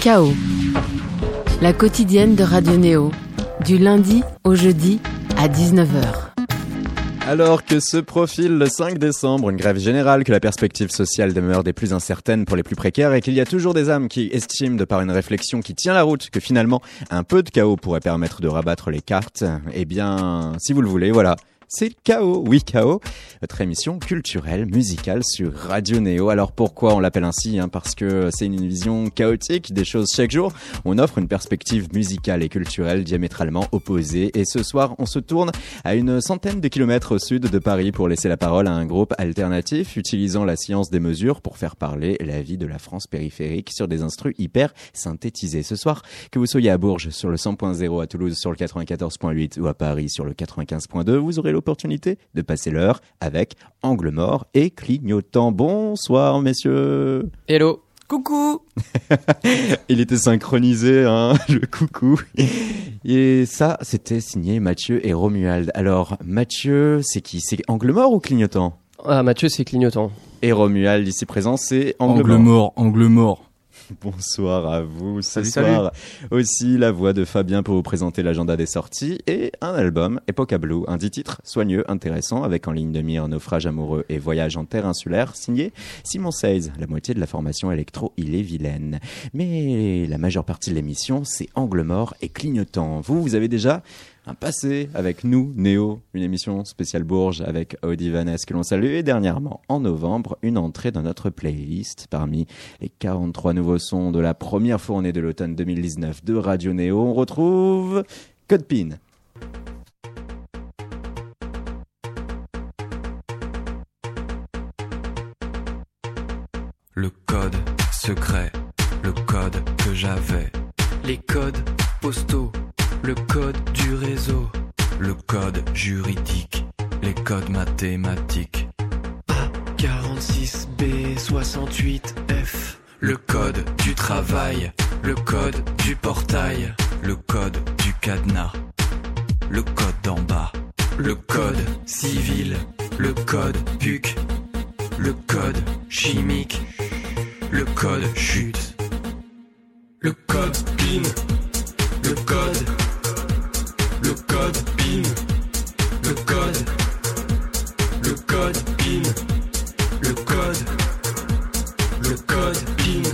Chaos. La quotidienne de Radio Néo. Du lundi au jeudi à 19h. Alors que se profile le 5 décembre, une grève générale, que la perspective sociale demeure des plus incertaines pour les plus précaires et qu'il y a toujours des âmes qui estiment, de par une réflexion qui tient la route, que finalement un peu de chaos pourrait permettre de rabattre les cartes, eh bien, si vous le voulez, voilà, c'est KO, oui KO, votre émission culturelle, musicale sur Radio Néo. Alors pourquoi on l'appelle ainsi hein? Parce que c'est une vision chaotique des choses chaque jour. On offre une perspective musicale et culturelle diamétralement opposée. Et ce soir, on se tourne à une centaine de kilomètres au sud de Paris pour laisser la parole à un groupe alternatif utilisant la science des mesures pour faire parler la vie de la France périphérique sur des instrus hyper synthétisés. Ce soir, que vous soyez à Bourges sur le 100.0, à Toulouse sur le 94.8 ou à Paris sur le 95.2, vous aurez l'opportunité de passer l'heure avec Angle Mort et Clignotant. Bonsoir, messieurs. Hello. Coucou Il était synchronisé, hein, le coucou. Et ça, c'était signé Mathieu et Romuald. Alors, Mathieu, c'est qui? C'est Angle Mort ou Clignotant? Ah, Mathieu, c'est Clignotant. Et Romuald, ici présent, c'est Angle, Angle mort, angle mort. Bonsoir à vous. Ce Salut, soir, aussi la voix de Fabien pour vous présenter l'agenda des sorties et un album, Epoca Blue, un dit titre soigneux, intéressant, avec en ligne de mire Naufrage amoureux et Voyage en terre insulaire, signé Simon Seize, la moitié de la formation électro il est vilaine. Mais la majeure partie de l'émission, c'est Angle mort et clignotant. Vous, vous avez déjà un passé avec nous, Néo, une émission spéciale Bourges avec Audi Vanessa que l'on salue et dernièrement, en novembre, une entrée dans notre playlist parmi les 43 nouveaux sons de la première fournée de l'automne 2019 de Radio Néo. On retrouve Code Pin. Le code secret, le code que j'avais. Les codes postaux, le code du réseau. Le code juridique, les codes mathématiques. A46B68F. Le code du travail, le code du portail, le code du cadenas. Le code d'en bas, le code civil, le code PUC, le code chimique, le code chute, le code PIN, le code, code PIN, le code, le code PIN, le code, le code PIN,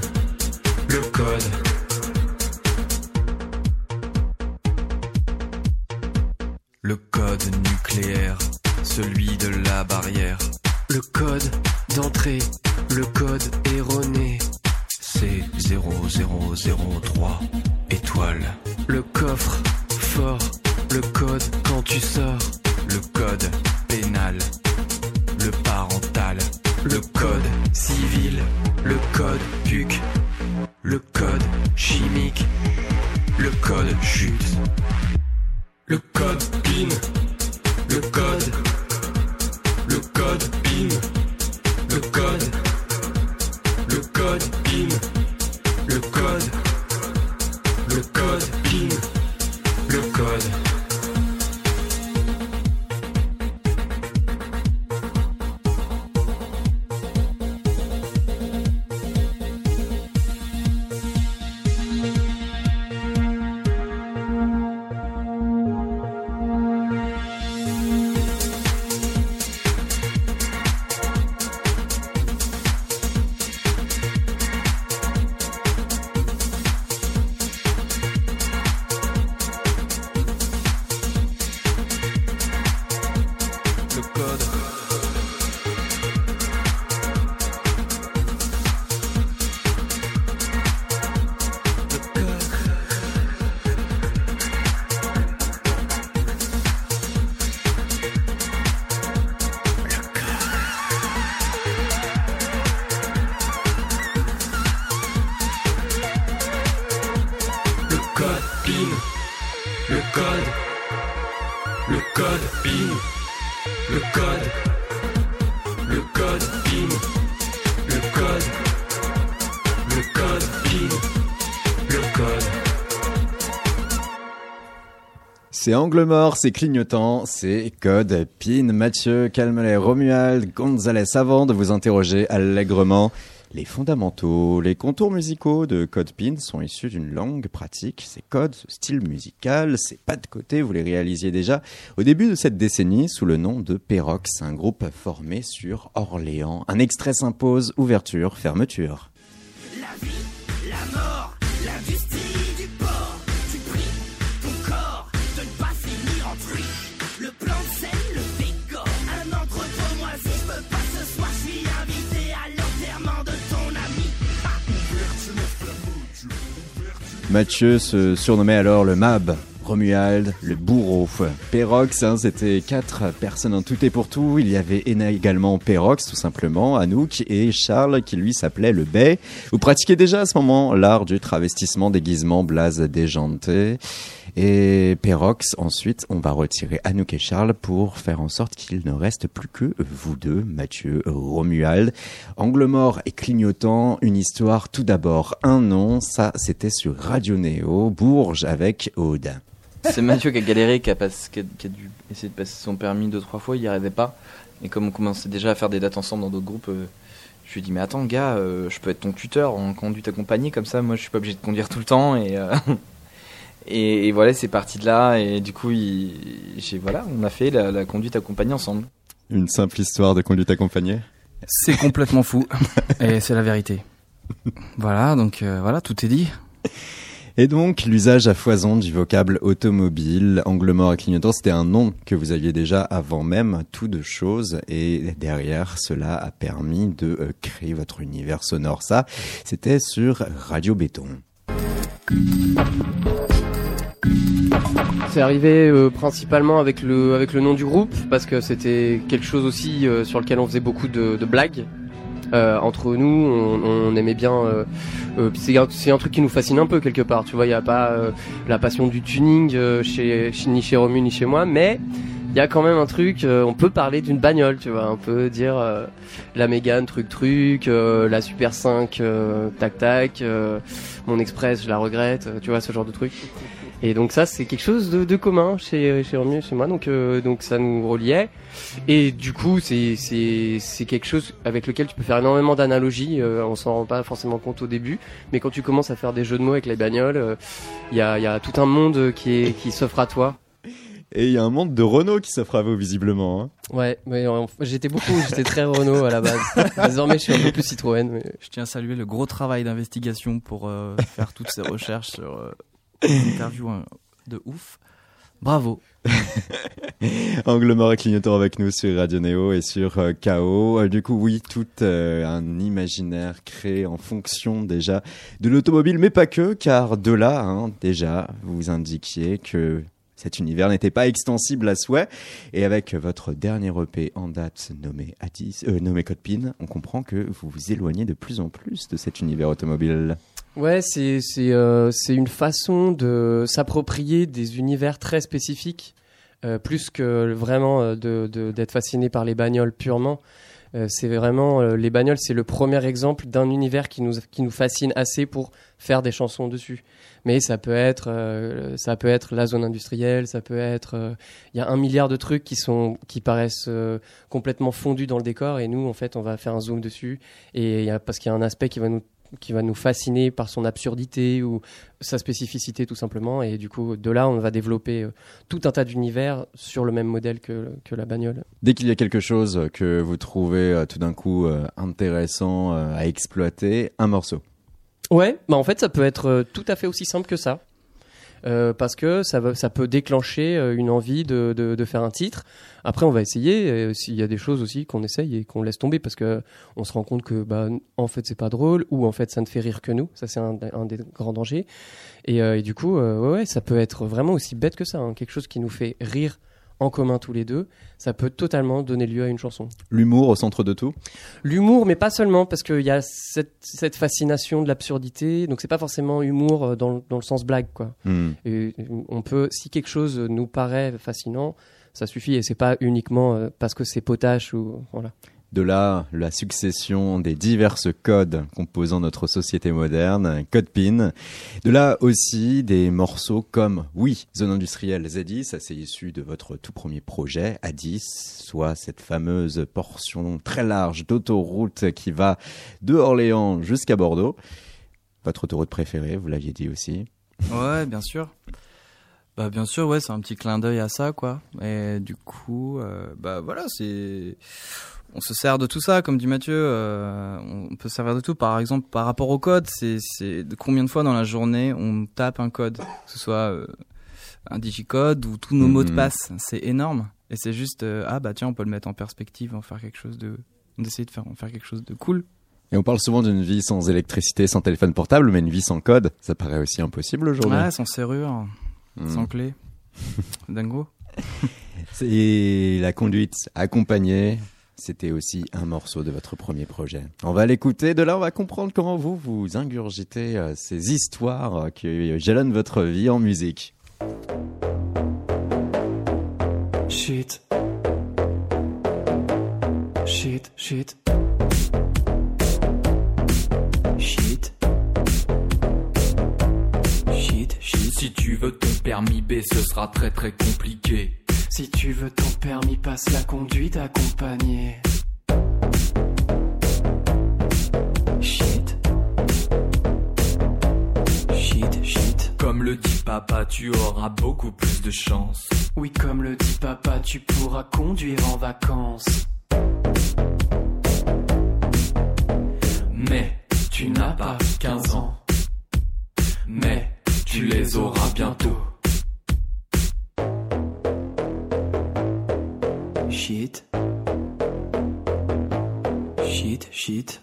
C'est Angle Mort, c'est Clignotant, c'est Code PIN. Mathieu, Calmelet, Romuald, Gonzalez, avant de vous interroger allègrement, Les fondamentaux, les contours musicaux de Code Pin sont issus d'une langue pratique. Ces codes, ce style musical, ces pas de côté, vous les réalisiez déjà au début de cette décennie sous le nom de Perox, un groupe formé sur Orléans. Un extrait s'impose, ouverture, fermeture. La vie, la mort, du Mathieu se surnommait alors le MAB, Romuald, le bourreau. Pérox, hein, c'était quatre personnes en tout et pour tout. Il y avait également Pérox, tout simplement, Anouk, et Charles, qui lui s'appelait le Bay. Vous pratiquez déjà à ce moment l'art du travestissement, déguisement, blase déjanté. Et Pérox, ensuite, on va retirer Anouk et Charles pour faire en sorte qu'il ne reste plus que vous deux, Mathieu, Romuald. Angle mort et clignotant, une histoire tout d'abord, un nom, ça c'était sur Radio Néo, Bourges avec Aude. C'est Mathieu qui a galéré, qui a, qui, a, dû essayer de passer son permis deux, trois fois, il n'y arrivait pas. Et comme on commençait déjà à faire des dates ensemble dans d'autres groupes, euh, je lui ai dit, mais attends, gars, euh, je peux être ton tuteur en conduite accompagnée, comme ça, moi je suis pas obligé de conduire tout le temps. Et, euh, et, voilà, c'est parti de là. Et du coup, j'ai, voilà, on a fait la, la conduite accompagnée ensemble. Une simple histoire de conduite accompagnée C'est complètement fou. et c'est la vérité. Voilà, donc voilà, tout est dit. Et donc, l'usage à foison du vocable automobile, angle mort et clignotant, c'était un nom que vous aviez déjà avant même tout de choses. Et derrière, cela a permis de euh, créer votre univers sonore. Ça, c'était sur Radio Béton. C'est arrivé euh, principalement avec le, avec le nom du groupe, parce que c'était quelque chose aussi euh, sur lequel on faisait beaucoup de, blagues. Euh, entre nous, on, aimait bien. C'est un truc qui nous fascine un peu quelque part. Tu vois, il n'y a pas la passion du tuning ni chez Romu ni chez moi, mais il y a quand même un truc. on peut parler d'une bagnole, tu vois. On peut dire la Mégane, truc truc, la Super 5, tac tac, mon Express, je la regrette, tu vois, ce genre de truc. Et donc ça, c'est quelque chose de, de, commun chez chez Romu chez moi. Donc donc ça nous reliait. Et du coup, c'est c'est quelque chose avec lequel tu peux faire énormément d'analogies. Euh, on s'en rend pas forcément compte au début, mais quand tu commences à faire des jeux de mots avec les bagnoles, il euh, y, a, y a tout un monde qui est qui s'offre à toi. Et il y a un monde de Renault qui s'offre à vous visiblement. Hein. Ouais, mais j'étais beaucoup, j'étais très Renault à la base. Désormais, je suis un peu plus Citroën. Mais... Je tiens à saluer le gros travail d'investigation pour euh, faire toutes ces recherches sur euh, interviews hein, de ouf. Bravo. Angle mort et clignotant avec nous sur Radio Néo et sur euh, KO. Euh, du coup, oui, tout euh, un imaginaire créé en fonction déjà de l'automobile, mais pas que, car de là, hein, déjà, vous indiquiez que cet univers n'était pas extensible à souhait. Et avec votre dernier EP en date nommé, Atis, nommé Code Pin, on comprend que vous vous éloignez de plus en plus de cet univers automobile. Ouais, c'est c'est euh, une façon de s'approprier des univers très spécifiques, euh, plus que vraiment euh, de d'être fasciné par les bagnoles purement. c'est vraiment les bagnoles, c'est le premier exemple d'un univers qui nous qui nous fascine assez pour faire des chansons dessus. Mais ça peut être ça peut être la zone industrielle, ça peut être il y a un milliard de trucs qui sont qui paraissent complètement fondus dans le décor et nous en fait on va faire un zoom dessus et y a, parce qu'il y a un aspect qui va nous qui va nous fasciner par son absurdité ou sa spécificité tout simplement. Et du coup, de là, on va développer euh, tout un tas d'univers sur le même modèle que, que la bagnole. Dès qu'il y a quelque chose que vous trouvez euh, tout d'un coup euh, intéressant à exploiter, un morceau. Ouais, bah en fait, ça peut être tout à fait aussi simple que ça. Euh, parce que ça, peut déclencher euh, une envie de, faire un titre. Après, on va essayer. S'il y a des choses aussi qu'on essaye et qu'on laisse tomber parce que on se rend compte que bah en fait c'est pas drôle ou en fait ça ne fait rire que nous. Ça c'est un, des grands dangers. Et, euh, et du coup, ouais, ça peut être vraiment aussi bête que ça. Hein. Quelque chose qui nous fait rire en commun tous les deux, ça peut totalement donner lieu à une chanson. L'humour au centre de tout L'humour, mais pas seulement, parce qu'il y a cette, cette, fascination de l'absurdité, donc c'est pas forcément humour euh, dans, dans, le sens blague, quoi. Hmm. Et on peut, si quelque chose nous paraît fascinant, ça suffit, et c'est pas uniquement euh, parce que c'est potache ou voilà. De là, la succession des diverses codes composant notre société moderne, code PIN. De là aussi des morceaux comme, oui, Zone Industrielle Z10, ça c'est issu de votre tout premier projet, A10, soit cette fameuse portion très large d'autoroute qui va de Orléans jusqu'à Bordeaux. Votre autoroute préférée, vous l'aviez dit aussi. Ouais, bien sûr. Bah bien sûr, ouais, c'est un petit clin d'œil à ça, quoi. Et du coup, euh, bah voilà, c'est, on se sert de tout ça, comme dit Mathieu. euh, on peut se servir de tout. Par exemple, par rapport au code, c'est, c'est combien de fois dans la journée on tape un code, que ce soit euh, un digicode ou tous nos mots de Mhm. passe? C'est énorme. Et c'est juste, euh, ah bah tiens, on peut le mettre en perspective, en faire quelque chose de, d'essayer de faire, en faire quelque chose de cool. Et on parle souvent d'une vie sans électricité, sans téléphone portable, mais une vie sans code, ça paraît aussi impossible aujourd'hui. Ouais, sans serrure, Hmm. sans clé. Dingo. C'est la conduite accompagnée. C'était aussi un morceau de votre premier projet. On va l'écouter. De là, on va comprendre comment vous vous ingurgitez euh, ces histoires euh, qui jalonnent votre vie en musique. Si tu veux ton permis B, ce sera très très compliqué. Si tu veux ton permis, passe la conduite accompagnée. Shit. Shit, shit. Comme le dit papa, tu auras beaucoup plus de chance. Oui, comme le dit papa, tu pourras conduire en vacances. Mais tu n'as pas 15 ans. Mais tu les auras bientôt. Shit. Shit, shit.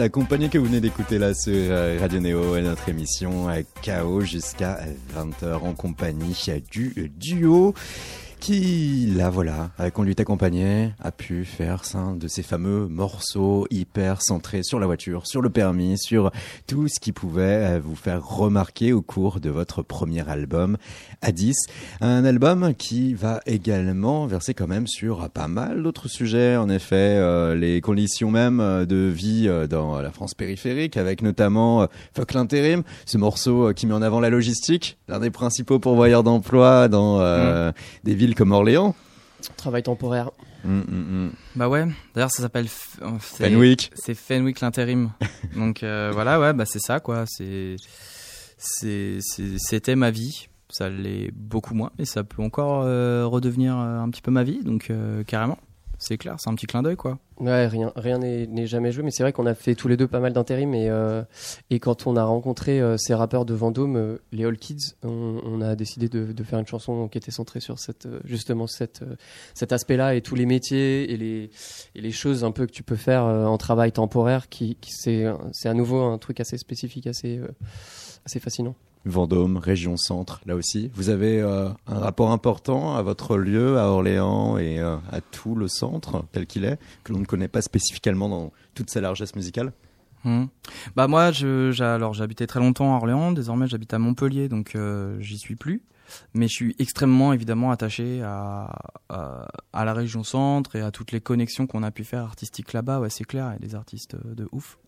Accompagnée que vous venez d'écouter là sur euh, Radio Néo et notre émission euh, KO jusqu'à 20h en compagnie euh, du euh, duo qui, là voilà, avec conduite accompagnée, a pu faire un de ces fameux morceaux hyper centrés sur la voiture, sur le permis, sur tout ce qui pouvait euh, vous faire remarquer au cours de votre premier album à 10. Un album qui va également verser quand même sur pas mal d'autres sujets, en effet, euh, les conditions même euh, de vie euh, dans la France périphérique, avec notamment euh, Fuck l'intérim, ce morceau euh, qui met en avant la logistique, l'un des principaux pourvoyeurs d'emploi dans euh, des villes comme Orléans. Travail temporaire. Hum, hum, hum. Bah ouais, d'ailleurs ça s'appelle F- euh, c'est- Fenwick. C'est Fenwick l'intérim. Donc euh, voilà, ouais, bah c'est ça quoi. C'est c'est c'est- c'était ma vie. Ça l'est beaucoup moins, mais ça peut encore euh, redevenir un petit peu ma vie. Donc euh, carrément, c'est clair, c'est un petit clin d'œil quoi. Ouais, rien rien n'est jamais joué, mais c'est vrai qu'on a fait tous les deux pas mal d'intérim et, euh, et quand on a rencontré euh, ces rappeurs de Vendôme, euh, les All Kids, on, a décidé de, faire une chanson qui était centrée sur cette, justement cette, cet aspect-là et tous les métiers et les, et les choses un peu que tu peux faire en travail temporaire qui, c'est à nouveau un truc assez spécifique, assez, assez fascinant. Vendôme, région centre, là aussi. Vous avez euh, un rapport important à votre lieu, à Orléans et euh, à tout le centre tel qu'il est, que l'on ne connaît pas spécifiquement dans toute sa largesse musicale? Mhm. Bah moi, j'habitais très longtemps à Orléans. Désormais, j'habite à Montpellier, donc euh, j'y suis plus. Mais je suis extrêmement évidemment attaché à, à, à la région centre et à toutes les connexions qu'on a pu faire artistiques là-bas. Ouais, c'est clair, a des artistes de ouf.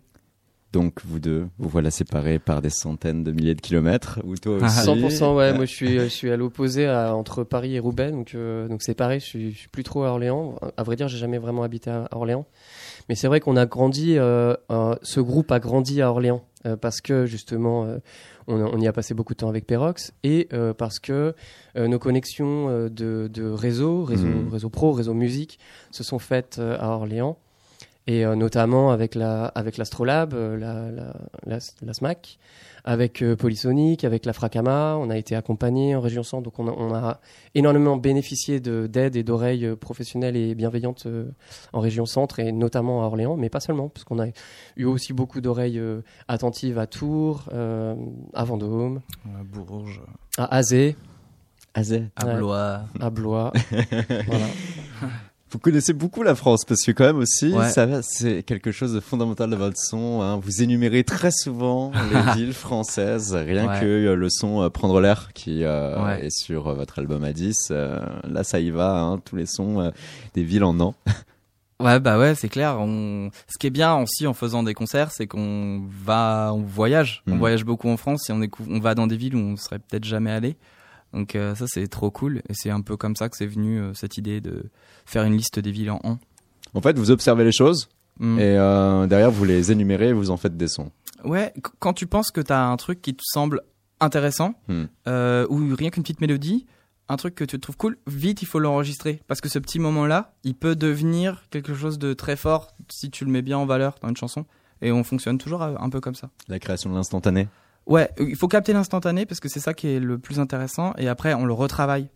Donc vous deux, vous voilà séparés par des centaines de milliers de kilomètres. Ou toi aussi 100% ouais, moi je suis je suis à l'opposé entre Paris et Roubaix donc euh, donc c'est pareil, je suis, je suis plus trop à Orléans. À vrai dire, j'ai jamais vraiment habité à Orléans. Mais c'est vrai qu'on a grandi euh, euh, ce groupe a grandi à Orléans euh, parce que justement euh, on, on y a passé beaucoup de temps avec Perox et euh, parce que euh, nos connexions euh, de, de réseau, réseau, Mhm. réseau pro, réseau musique se sont faites euh, à Orléans et euh, notamment avec la avec l'Astrolabe, euh, la, la, la, la SMAC, avec euh, Polysonic, avec la Fracama, on a été accompagnés en région centre, donc on a, on a énormément bénéficié de d'aide et d'oreilles euh, professionnelles et bienveillantes euh, en région centre et notamment à Orléans, mais pas seulement, parce qu'on a eu aussi beaucoup d'oreilles euh, attentives à Tours, euh, à Vendôme, À Bourges, à Azé, Azé. à. Blois. à Blois. voilà. Vous connaissez beaucoup la France parce que quand même aussi, Ouais. ça va, c'est quelque chose de fondamental de votre son. hein. Vous énumérez très souvent les villes françaises, rien Ouais. que euh, le son euh, Prendre l'air qui euh, Ouais. est sur votre album à 10. euh, là, ça y va, hein, tous les sons euh, des villes en an. Ouais, bah ouais, c'est clair. On... Ce qui est bien aussi en faisant des concerts, c'est qu'on va, on voyage. On Mhm. voyage beaucoup en France et on, on va dans des villes où on serait peut-être jamais allé. Donc euh, ça, c'est trop cool. Et c'est un peu comme ça que c'est venu euh, cette idée de faire une liste des villes en an. En fait, vous observez les choses Mm. et euh, derrière vous les énumérez et vous en faites des sons. Ouais, qu- quand tu penses que t'as un truc qui te semble intéressant, euh, ou rien qu'une petite mélodie, un truc que tu trouves cool, vite il faut l'enregistrer. Parce que ce petit moment-là, il peut devenir quelque chose de très fort si tu le mets bien en valeur dans une chanson. Et on fonctionne toujours un peu comme ça. La création de l'instantané. Ouais, il faut capter l'instantané parce que c'est ça qui est le plus intéressant. Et après, on le retravaille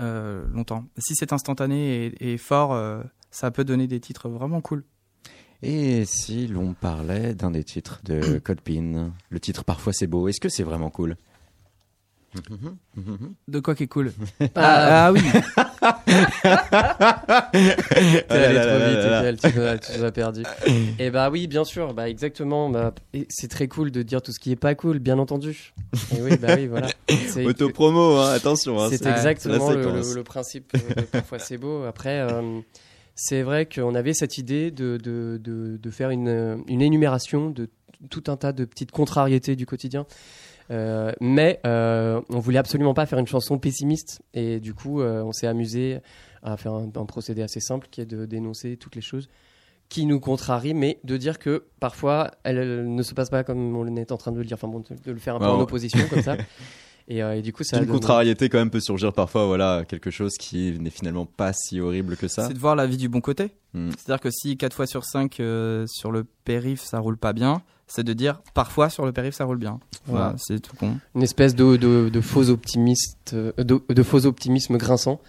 euh, longtemps. Si c'est instantané et, et fort, euh, ça peut donner des titres vraiment cool. Et si l'on parlait d'un des titres de Codepin, le titre Parfois c'est beau, est-ce que c'est vraiment cool? De quoi qui est cool Ah, ah, oui T'es allé là trop là vite, là là. Etienne, tu nous as- tu nous as perdu. Et bah oui, bien sûr, bah exactement. Bah, et c'est très cool de dire tout ce qui est pas cool, bien entendu. Et oui, bah oui, voilà. C'est- Autopromo, hein, attention. hein, C'est exactement la le, séquence. le- le principe euh, de Parfois c'est beau. Après, euh, c'est vrai qu'on avait cette idée de, de, de, de faire une, euh, une énumération de tout un tas de petites contrariétés du quotidien. Euh, mais euh, on voulait absolument pas faire une chanson pessimiste et du coup euh, on s'est amusé à faire un, un procédé assez simple qui est de dénoncer toutes les choses qui nous contrarient mais de dire que parfois elles, elles ne se passent pas comme on est en train de le dire enfin bon de, de le faire un peu Ouais, en on- opposition comme ça et, euh, et du coup ça Une contrariété quand même peut surgir parfois, voilà, quelque chose qui n'est finalement pas si horrible que ça. C'est de voir la vie du bon côté. Hmm. C'est-à-dire que si 4 fois sur 5 sur le périph ça roule pas bien, c'est de dire parfois sur le périph ça roule bien. Voilà, c'est tout con. une espèce de, de, de faux optimiste, euh, de, de faux optimisme grinçant.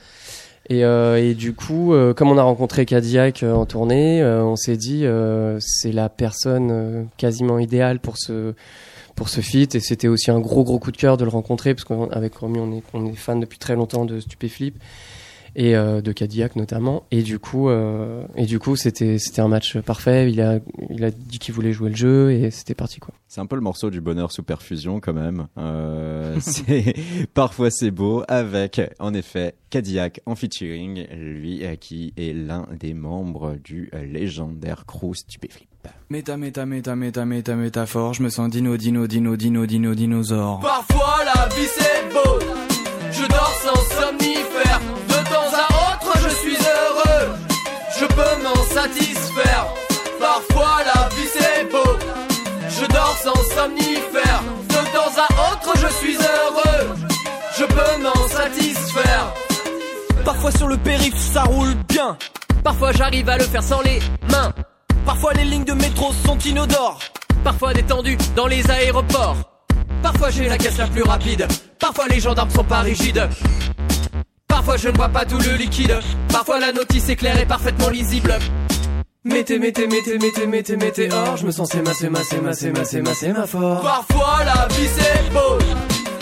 Et, euh, et du coup, euh, comme on a rencontré Cadillac euh, en tournée, euh, on s'est dit euh, c'est la personne quasiment idéale pour ce pour ce feat. Et c'était aussi un gros gros coup de cœur de le rencontrer parce qu'avec Romy on est on est fan depuis très longtemps de Stupéflip et euh, de Cadillac notamment. Et du coup, euh, et du coup c'était c'était un match parfait. Il a il a dit qu'il voulait jouer le jeu et c'était parti quoi. C'est un peu le morceau du bonheur sous perfusion quand même. Euh, c'est parfois c'est beau avec en effet Cadillac en featuring, lui qui est l'un des membres du légendaire crew Stupéflip. Méta, méta, méta, méta, méta, métaphore, je me sens dino, dino, dino, dino, dino, dinosaure. Parfois la vie c'est beau, ça roule bien, Parfois j'arrive à le faire sans les mains. parfois les lignes de métro sont inodores. Parfois détendu dans les aéroports. Parfois j'ai la caisse la plus rapide, parfois les gendarmes sont pas rigides. Parfois je ne vois pas tout le liquide, parfois la notice est claire et parfaitement lisible. Mettez, mettez, mettez, mettez, mettez, mettez or, je me sens c'est ma, c'est ma, c'est ma, c'est ma, c'est. Parfois la vie c'est beau,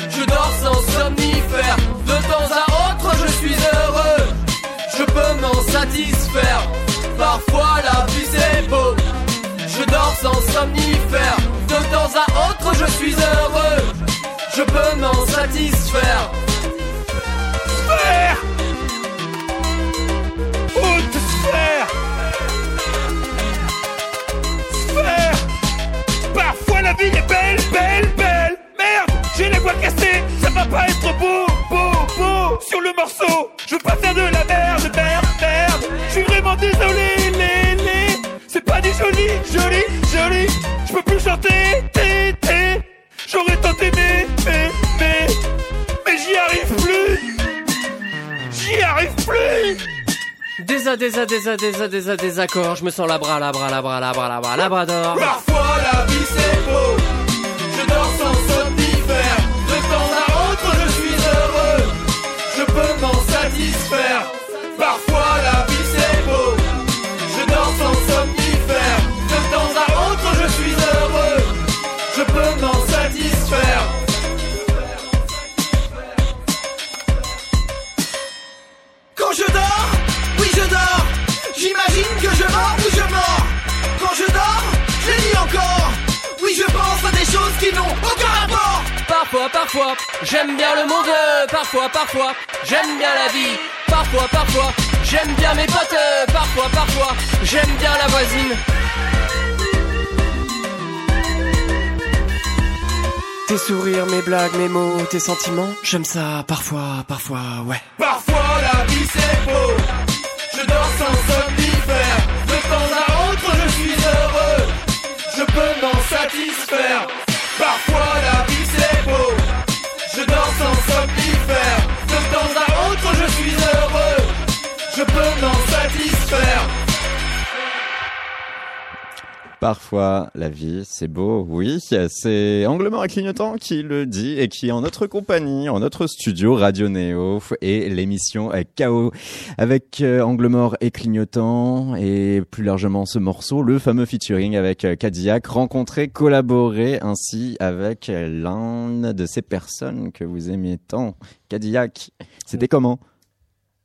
je dors sans somnifère. De temps à autre je suis heureux, je peux m'en satisfaire. Parfois la vie c'est beau, je dors sans somnifère. De temps à autre, je suis heureux. Je peux m'en satisfaire. Sphère Haute sphère Sphère j'ai les vois cassées, ça va pas être beau, beau, beau sur le morceau. Je veux pas faire de la merde, merde, merde. Je suis vraiment désolé, les, les. C'est pas du joli, joli, joli. Je peux plus chanter, té, té. J'aurais tenté, mais, mais, mais, mais j'y arrive plus. J'y arrive plus. Désa, désa, désa, désa, désa, désaccord. Je me sens la bras, la bras, la bras, la bras, la bras, labrador. Parfois la vie c'est beau. Je dors sans somnil. Parfois, parfois, j'aime bien la vie. Parfois, parfois, j'aime bien mes potes. Parfois, parfois, j'aime bien la voisine. Tes sourires, mes blagues, mes mots, tes sentiments, j'aime ça parfois, parfois, ouais. Parfois la vie c'est beau. Je dors sans somnifère. De temps à autre je suis heureux. Je peux m'en satisfaire. Parfois, la vie, c'est beau, oui. C'est Anglemort et Clignotant qui le dit et qui est en notre compagnie, en notre studio Radio Néo et l'émission KO avec euh, Anglemort et Clignotant et plus largement ce morceau, le fameux featuring avec euh, Cadillac, rencontré, collaboré ainsi avec l'un de ces personnes que vous aimiez tant, Cadillac. C'était comment?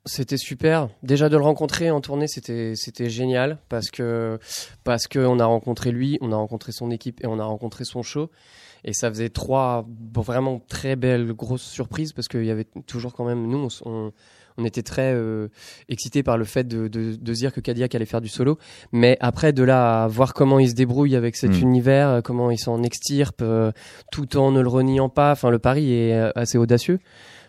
C'était super. Déjà de le rencontrer en tournée, c'était c'était génial parce que parce que on a rencontré lui, on a rencontré son équipe et on a rencontré son show. Et ça faisait trois vraiment très belles grosses surprises parce qu'il y avait toujours quand même nous on, on, était très euh, excités par le fait de, de, de dire que Cadillac allait faire du solo. Mais après de là à voir comment il se débrouille avec cet Mm. univers, euh, comment il s'en extirpe, euh, tout en ne le reniant pas. Enfin le pari est euh, assez audacieux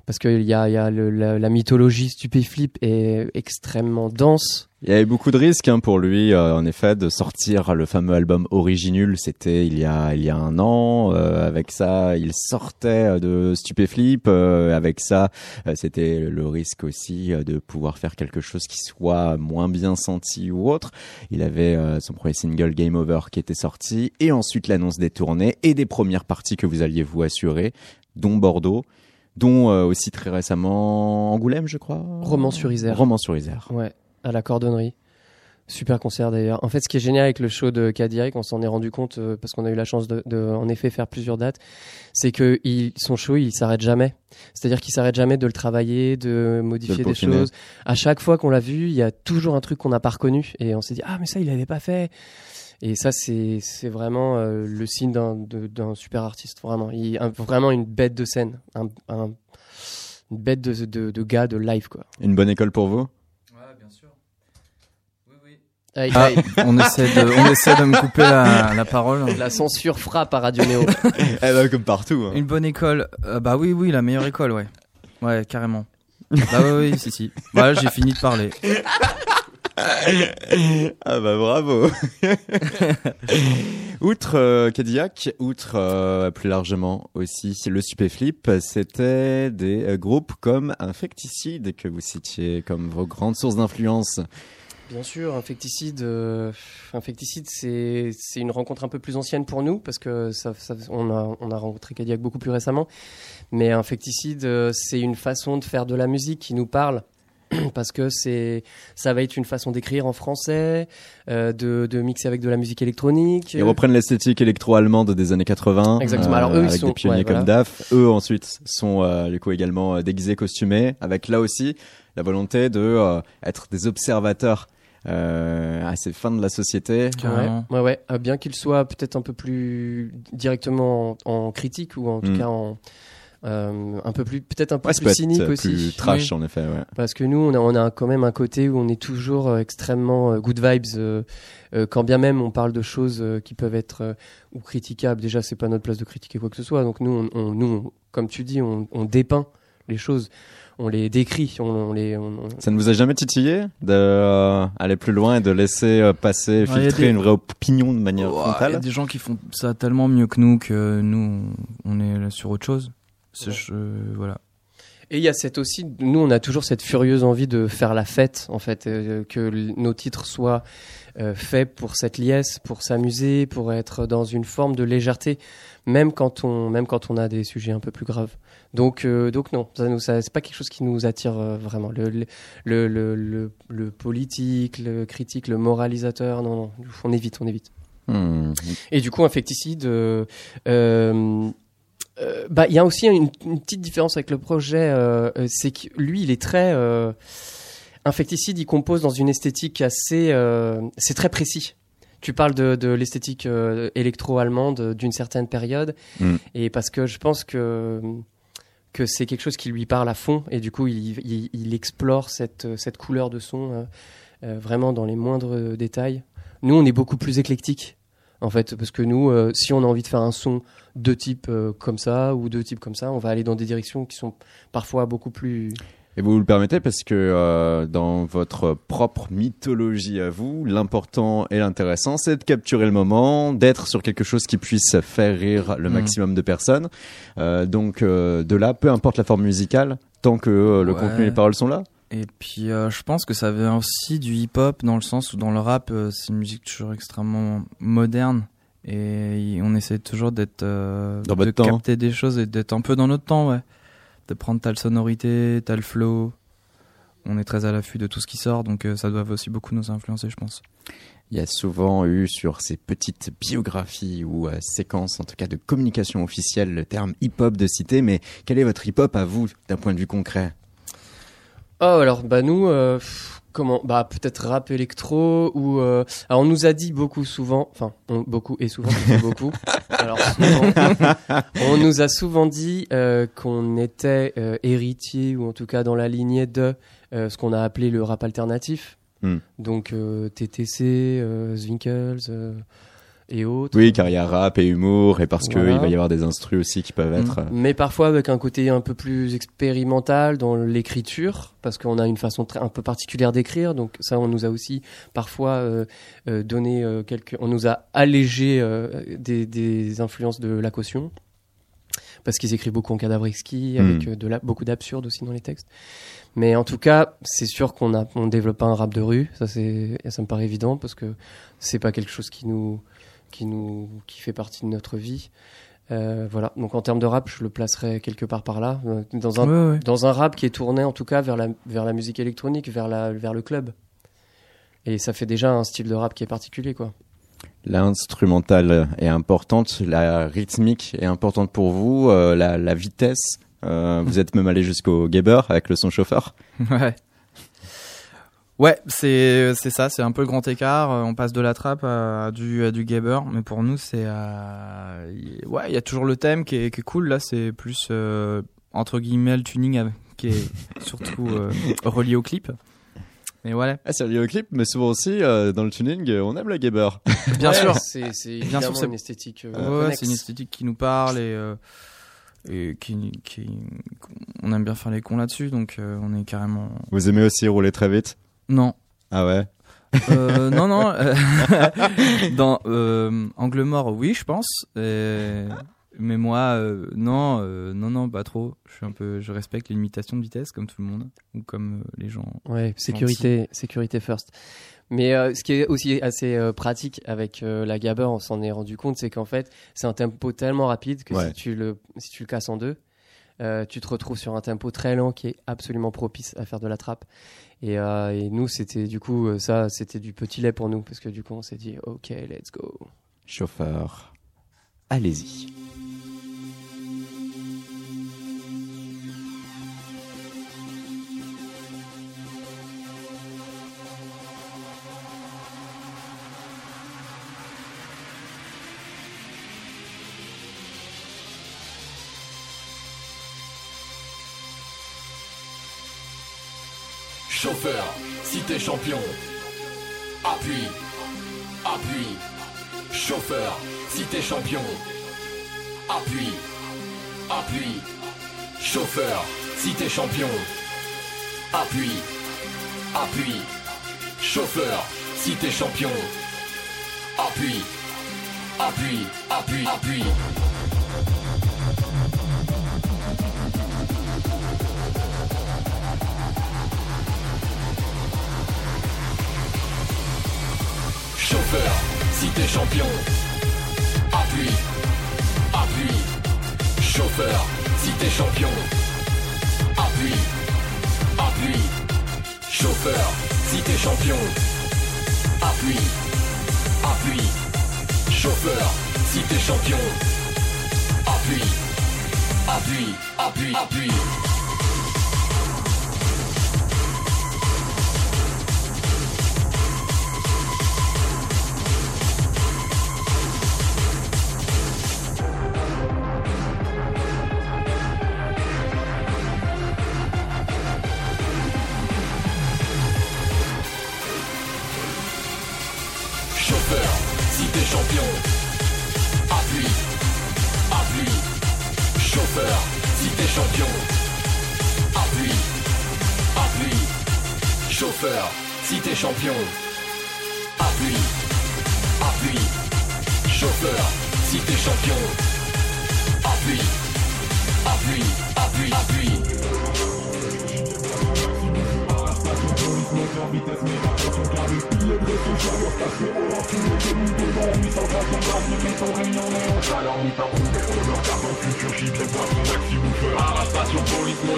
parce qu'il y a, la, mythologie Stupéflip est extrêmement dense. Il y avait beaucoup de risques hein, pour lui, euh, en effet, de sortir le fameux album Originul. C'était il y a un an. Euh, avec ça, il sortait de Stupéflip. Euh, avec ça, c'était le risque aussi de pouvoir faire quelque chose qui soit moins bien senti ou autre. Il avait son premier single Game Over qui était sorti, et ensuite l'annonce des tournées et des premières parties que vous alliez vous assurer, dont Bordeaux. Dont euh, aussi très récemment Angoulême, je crois. Romans-sur-Isère. Romans-sur-Isère. Ouais, à la cordonnerie. Super concert d'ailleurs. En fait, ce qui est génial avec le show de Cadillac, on s'en est rendu compte euh, parce qu'on a eu la chance de, de, en effet, faire plusieurs dates, c'est que il, son show, il s'arrête jamais. C'est-à-dire qu'il s'arrête jamais de le travailler, de modifier des choses. À chaque fois qu'on l'a vu, il y a toujours un truc qu'on n'a pas reconnu et on s'est dit ah mais ça il l'avait pas fait. Et ça c'est c'est vraiment euh, le signe d'un super artiste vraiment. Il un- vraiment une bête de scène, un, un- une bête de, de, de gars de live quoi. Une bonne école pour vous? Ouais, bien sûr. Oui, oui. Aïe, Ah, aïe. on essaie de, on essaie de me couper la, la parole. La censure frappe à Radio Néo. Eh ben, comme partout. hein. Une bonne école, euh, bah oui, oui, la meilleure école, ouais. Ouais, carrément. Bah oui, oui, si, si. Voilà, j'ai fini de parler. Ah bah bravo. outre euh, Cadillac, outre euh, plus largement aussi le Stupéflip, c'était des euh, groupes comme Infecticide que vous citiez comme vos grandes sources d'influence. Bien sûr, Infecticide, euh, Infecticide, c'est c'est une rencontre un peu plus ancienne pour nous parce que ça, ça- on a on a rencontré Cadillac beaucoup plus récemment. Mais Infecticide, euh, c'est une façon de faire de la musique qui nous parle parce que c'est ça va être une façon d'écrire en français, euh, de de mixer avec de la musique électronique. Ils reprennent l'esthétique électro-allemande des années 80. Exactement. Alors, eux, ils avec sont- des pionniers ouais, comme voilà. DAF. Eux ensuite sont euh, du coup également euh, déguisés, costumés, avec là aussi la volonté de euh, être des observateurs euh, à ces fins de la société. Ouais, ouais, ouais. Euh, bien qu'il soit peut-être un peu plus directement en, en critique ou en tout Mm. cas en euh, un peu plus peut-être un peu Ouais, plus peut cynique euh, aussi. plus trash Oui. en effet. Ouais. Parce que nous, on a, on a quand même un côté où on est toujours euh, extrêmement euh, good vibes, euh, euh, quand bien même on parle de choses euh, qui peuvent être euh, ou critiquables. Déjà, c'est pas notre place de critiquer quoi que ce soit. Donc nous, on, on- nous, on- comme tu dis, on, on dépeint les choses, on les décrit, on, on les. on- on- Ça ne vous a jamais titillé d'aller plus loin et de laisser euh, passer, Ouais, filtrer des- une vraie opinion de manière Ouah, Il y a des gens qui font ça tellement mieux que nous que nous, on est là sur autre chose. Ouais. voilà. Et il y a cette aussi, nous on a toujours cette furieuse envie de faire la fête en fait, euh, que nos titres soient euh, faits pour cette liesse, pour s'amuser, pour être dans une forme de légèreté, même quand on, même quand on a des sujets un peu plus graves. Donc, euh, donc non, ça nous, ça, c'est pas quelque chose qui nous attire euh, vraiment. Le, le, le, le, le- le politique, le critique, le moralisateur, non, non, on évite, on évite. Hmm. Et du coup, infecticide, euh, bah, il y a aussi une, une petite différence avec le projet, euh, euh, c'est que lui, il est très euh, infecticide. Il compose dans une esthétique assez, c'est très précis. Tu parles de, de l'esthétique électro-allemande d'une certaine période, Mm. et parce que je pense que que c'est quelque chose qui lui parle à fond, et du coup, il, il, il explore cette cette couleur de son vraiment dans les moindres détails. Nous, on est beaucoup plus éclectique, en fait, parce que nous, euh, si on a envie de faire un son de type euh, comme ça ou deux types comme ça, on va aller dans des directions qui sont parfois beaucoup plus. Et vous le permettez parce que euh, dans votre propre mythologie à vous, l'important et l'intéressant, c'est de capturer le moment, d'être sur quelque chose qui puisse faire rire le Mm. maximum de personnes. Euh, donc euh, de là, peu importe la forme musicale, tant que euh, le Ouais. contenu et les paroles sont là. Et puis euh, je pense que ça vient aussi du hip-hop dans le sens où dans le rap euh, c'est une musique toujours extrêmement moderne et on essaie toujours d'être euh, Dans de votre temps. capter des choses et d'être un peu dans notre temps ouais. De prendre telle sonorité, tel flow. On est très à l'affût de tout ce qui sort donc euh, ça doit aussi beaucoup nous influencer je pense. Il y a souvent eu sur ces petites biographies ou euh, séquences, en tout cas de communication officielle, le terme hip-hop de cité. Mais quel est votre hip-hop à vous, d'un point de vue concret? Oh alors bah nous euh, pff, comment bah peut-être rap électro ou euh, alors on nous a dit beaucoup souvent enfin on- beaucoup et souvent beaucoup alors souvent, on nous a souvent dit euh, qu'on était euh, héritier ou en tout cas dans la lignée de euh, ce qu'on a appelé le rap alternatif Hmm. donc euh, TTC euh, Zwinkels euh, et autres Oui, car il y a rap et humour, et parce Voilà. qu'il va y avoir des instrus aussi qui peuvent être. euh, mais parfois avec un côté un peu plus expérimental dans l'écriture, parce qu'on a une façon très, un peu particulière d'écrire. Donc ça, on nous a aussi parfois euh, euh, donné euh, quelques, on nous a allégé euh, des, des influences de la caution, parce qu'ils écrivent beaucoup en cadavre exquis, avec de la, beaucoup d'absurde aussi dans les textes. Mais en tout cas, c'est sûr qu'on a, on développe pas un rap de rue. Ça c'est, ça me paraît évident parce que c'est pas quelque chose qui nous, qui nous, qui fait partie de notre vie. Euh, voilà. Donc en termes de rap, je le placerais quelque part par là, euh, dans un Ouais, ouais. dans un rap qui est tourné en tout cas vers la vers la musique électronique, vers la vers le club. Et ça fait déjà un style de rap qui est particulier quoi. L'instrumental est importante, la rythmique est importante pour vous, euh, la, la vitesse. euh, vous êtes même allé jusqu'au Gabber avec le son chauffeur. Ouais. Ouais, c'est c'est ça, c'est un peu le grand écart. Euh, On passe de la trappe à, du à du gabber, mais pour nous c'est euh, ouais, il y a toujours le thème qui est, qui est cool. Là, c'est plus euh, entre guillemets le tuning qui est surtout euh, relié au clip. Mais ouais, Ah, c'est lié au clip, mais souvent aussi euh, dans le tuning, on aime le Gabber. bien Ouais, sûr. C'est c'est Bien sûr, c'est- une esthétique. euh, Ouais, c'est une esthétique qui nous parle et, euh, et qui, qui on aime bien faire les cons là-dessus, donc euh, on est carrément Vous aimez aussi rouler très vite? Non. Ah ouais Euh, non, non. euh, dans euh, Angle mort, oui, je pense. Et- Mais moi, euh, non, euh, non, non, pas trop. Je suis un peu, je respecte les limitations de vitesse, comme tout le monde, ou comme euh, les gens. Ouais, sécurité, sécurité first. Mais euh, ce qui est aussi assez euh, pratique avec euh, la Gabber, on s'en est rendu compte, c'est qu'en fait, c'est un tempo tellement rapide que Ouais. si tu le si tu le casses en deux, euh, tu te retrouves sur un tempo très lent qui est absolument propice à faire de la trappe. Et, euh, et nous, c'était du coup euh, ça, c'était du petit lait pour nous parce que du coup, on s'est dit, ok, let's go. Chauffeur. Allez-y. Chauffeur, si t'es champion. Appuie, appuie. Chauffeur, si t'es champion. Appuie, appuie. Chauffeur, si t'es champion. Appuie, appuie. Chauffeur, si t'es champion. Appuie, appuie, appuie, appuie. Si t'es champion. Appuie, appuie. Chauffeur, si t'es champion. Appuie, appuie. Chauffeur, si t'es champion. Appuie, appuie. Chauffeur, si t'es champion. Appuie, appuie, appuie, appuie.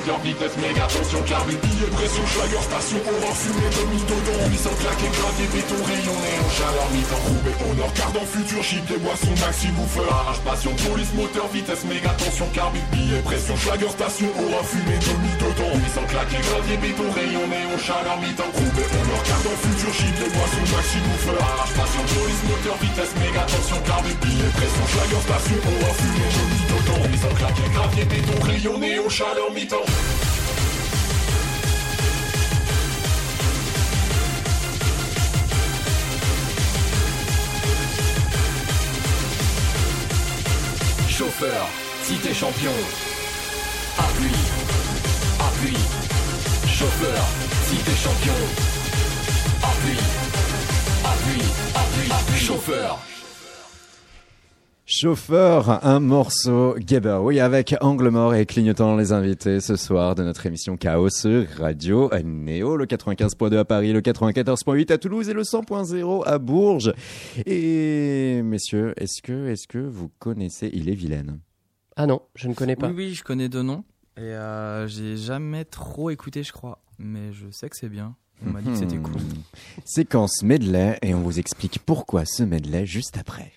Moteur, vitesse, méga tension, carbu, billet, pression, schlager, station, aurore, fumée, demi dedans, mission claqué, gravier, béton, rayonné, en chaleur, mi-temps, roubé, honneur, cardan, futur, chip, des boissons, maxi, bouffeur, arrache, passion, police, moteur, vitesse, méga tension, carbu, billet, pression, schlager, station, aurore, fumée, demi dedans, mission claqué, gravier, béton, rayonné, en chaleur, mi-temps, roubé, honneur, cardan, futur, chip, des boissons, maxi, bouffeur, arrache, passion, police, moteur, vitesse, méga tension, carbu, billet, pression, schlager, station, aurore, fumée, demi dedans, mission claqué, gravier, béton, rayonné, en chaleur, mi-temps. Chauffeur, si t'es champion. Appuie, appuie. Chauffeur, si t'es champion. Appuie, appuie, appuie, appuie. Chauffeur. Chauffeur, un morceau Geber, oui, avec Angle Mort et clignotant les invités ce soir de notre émission Chaos sur Radio Néo, le 95.2 à Paris, le 94.8 à Toulouse et le 100.0 à Bourges. Et messieurs, est-ce que, est-ce que vous connaissez Il est vilaine Ah non, je ne connais pas. Oui, oui, je connais deux noms. Et euh, j'ai jamais trop écouté, je crois. Mais je sais que c'est bien. On m'a dit que c'était cool. Séquence medley et on vous explique pourquoi ce medley juste après.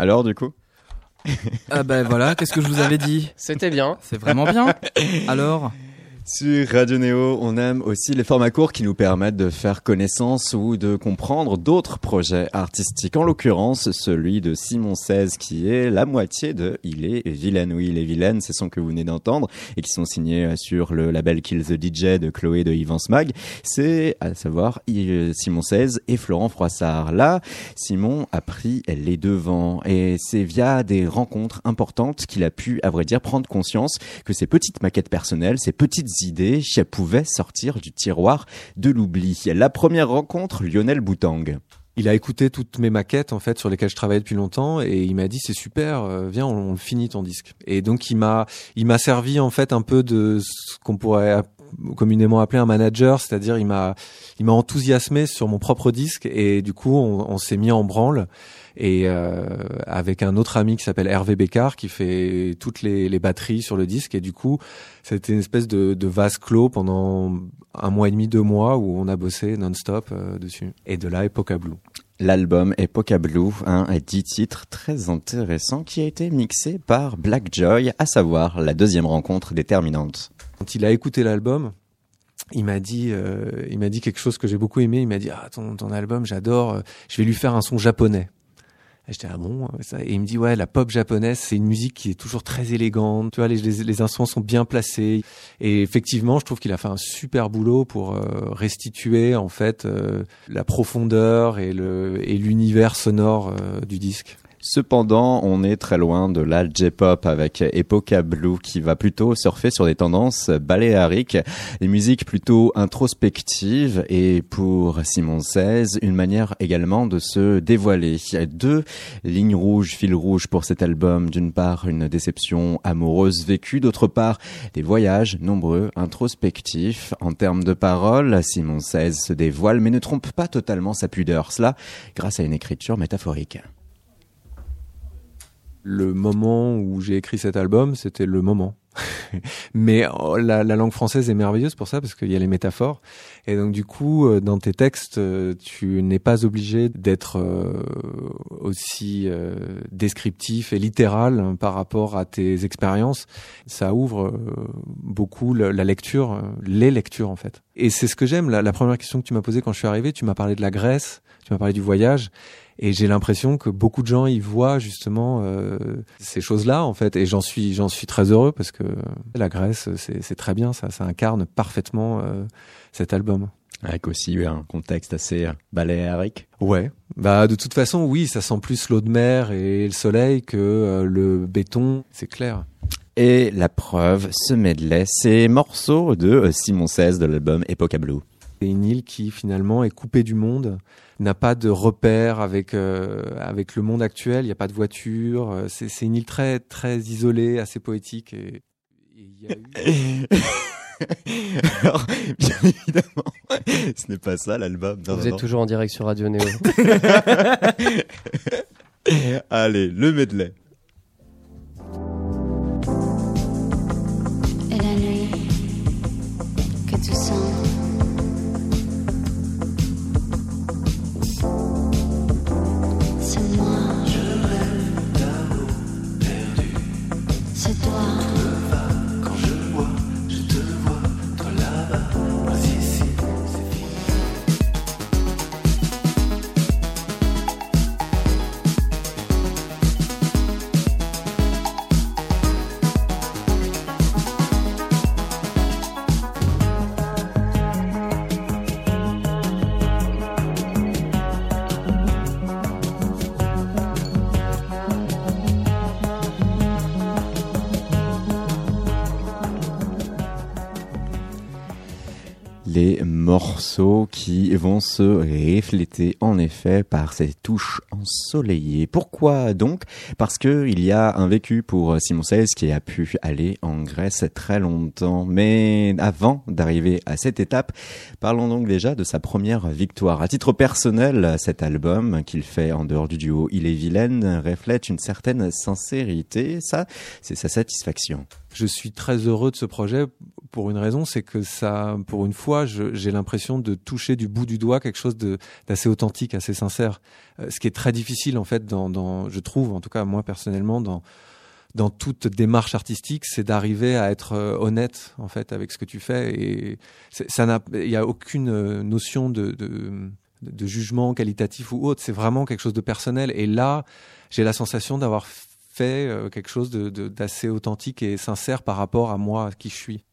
Alors du coup Ah ben voilà, qu'est-ce que je vous avais dit? C'était bien. C'est vraiment bien. Alors? Sur Radio Néo, on aime aussi les formats courts qui nous permettent de faire connaissance ou de comprendre d'autres projets artistiques. En l'occurrence, celui de Simon 16 qui est la moitié de Il est vilaine. Oui, Il est vilaine, c'est son que vous venez d'entendre et qui sont signés sur le label Kill the DJ de Chloé de Yvan Smag. C'est à savoir il- Simon 16 et Florent Froissart. Là, Simon a pris les devants et c'est via des rencontres importantes qu'il a pu, à vrai dire, prendre conscience que ces petites maquettes personnelles, ces petites idées, pouvaient sortir du tiroir de l'oubli. La première rencontre, Lionel Boutang. il a écouté toutes mes maquettes en fait sur lesquelles je travaillais depuis longtemps et il m'a dit c'est super, euh, viens on, finit ton disque. Et donc il m'a il m'a servi en fait un peu de ce qu'on pourrait communément appelé un manager, c'est-à-dire il m'a il m'a enthousiasmé sur mon propre disque et du coup on s'est mis en branle et euh, avec un autre ami qui s'appelle Hervé Bécard qui fait toutes les, les, batteries sur le disque et du coup c'était une espèce de, de, vase clos pendant un mois et demi, deux mois où on a bossé non-stop euh, dessus et de là Epoca Blue. L'album Epoca Blue, un et dix titres très intéressants qui a été mixé par Black Joy, à savoir la deuxième rencontre déterminante. Quand il a écouté l'album, il m'a dit, euh, il m'a dit quelque chose que j'ai beaucoup aimé. Il m'a dit, ah ton, ton album, j'adore. Je vais lui faire un son japonais. J'étais ah bon ça. Et il me dit ouais la pop japonaise c'est une musique qui est toujours très élégante. Tu vois les, les, les instruments sont bien placés. Et effectivement je trouve qu'il a fait un super boulot pour euh, restituer en fait euh, la profondeur et le et l'univers sonore euh, du disque. Cependant, on est très loin de la J-pop avec Epoca Blue qui va plutôt surfer sur des tendances baléariques, des musiques plutôt introspectives et pour Simon XVI, une manière également de se dévoiler. Il y a deux lignes rouges, fil rouge pour cet album. D'une part, une déception amoureuse vécue, d'autre part, des voyages nombreux, introspectifs. En termes de paroles, Simon XVI se dévoile mais ne trompe pas totalement sa pudeur. Cela grâce à une écriture métaphorique le moment où j'ai écrit cet album, c'était le moment. Mais oh, la, la, langue française est merveilleuse pour ça parce qu'il y a les métaphores et donc du coup euh, dans tes textes euh, tu n'es pas obligé d'être euh, aussi descriptif et littéral par rapport à tes expériences. Ça ouvre beaucoup la, la, lecture, les lectures en fait. Et c'est ce que j'aime. La, la première question que tu m'as posée quand je suis arrivé, tu m'as parlé de la Grèce, tu m'as parlé du voyage et j'ai l'impression que beaucoup de gens y voient justement euh, ces choses-là en fait et j'en suis j'en suis très heureux parce que la Grèce c'est très bien ça ça incarne parfaitement euh, cet album avec aussi un contexte assez baléarique. Ouais, bah de toute façon oui, ça sent plus l'eau de mer et le soleil que euh, le béton, c'est clair. Et la preuve, ce medley, ces morceaux de Simon XVI de l'album Epoca Blue. C'est une île qui finalement est coupée du monde, n'a pas de repère avec euh, avec le monde actuel. Il n'y a pas de voiture. C'est c'est une île très très isolée, assez poétique. Et il y a eu... Alors, bien évidemment, ce n'est pas ça l'album. Vous êtes non. toujours en direct sur Radio Néo. Allez, le medley. Et la nuit que tu sens. Qui vont se refléter en effet par ces touches ensoleillées. Pourquoi donc? Parce que il y a un vécu pour Simon XVI qui a pu aller en Grèce très longtemps. Mais avant d'arriver à cette étape, parlons donc déjà de sa première victoire. À titre personnel, cet album qu'il fait en dehors du duo Il est vilaine reflète une certaine sincérité. Ça, c'est sa satisfaction. Je suis très heureux de ce projet pour une raison, c'est que ça, pour une fois, j'ai l'impression de toucher du bout du doigt quelque chose d'assez authentique, assez sincère. Euh, ce qui est très difficile en fait, dans, dans, je trouve, en tout cas moi personnellement, dans dans toute démarche artistique, c'est d'arriver à être euh, honnête en fait avec ce que tu fais et ça n'a, il y a aucune notion de, de de jugement qualitatif ou autre. C'est vraiment quelque chose de personnel. Et là, j'ai la sensation d'avoir fait euh, quelque chose d'assez de, de, authentique et sincère par rapport à moi, à qui je suis.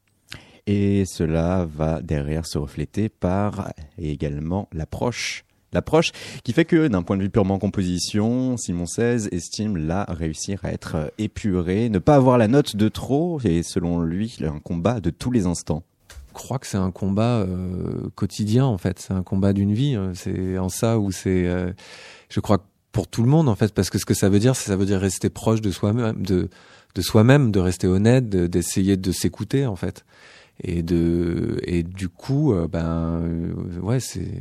Et cela va derrière se refléter par également l'approche. L'approche qui fait que d'un point de vue purement composition, Simon XVI estime là réussir à être épuré, ne pas avoir la note de trop et selon lui un combat de tous les instants crois que c'est un combat euh, quotidien en fait. C'est un combat d'une vie. hein. C'est en ça où c'est, euh, je crois, pour tout le monde en fait, parce que ce que ça veut dire, c'est ça veut dire rester proche de soi-même, de de soi-même, de rester honnête, de- d'essayer de, s'écouter en fait, et de et du coup, euh, ben euh, ouais, c'est,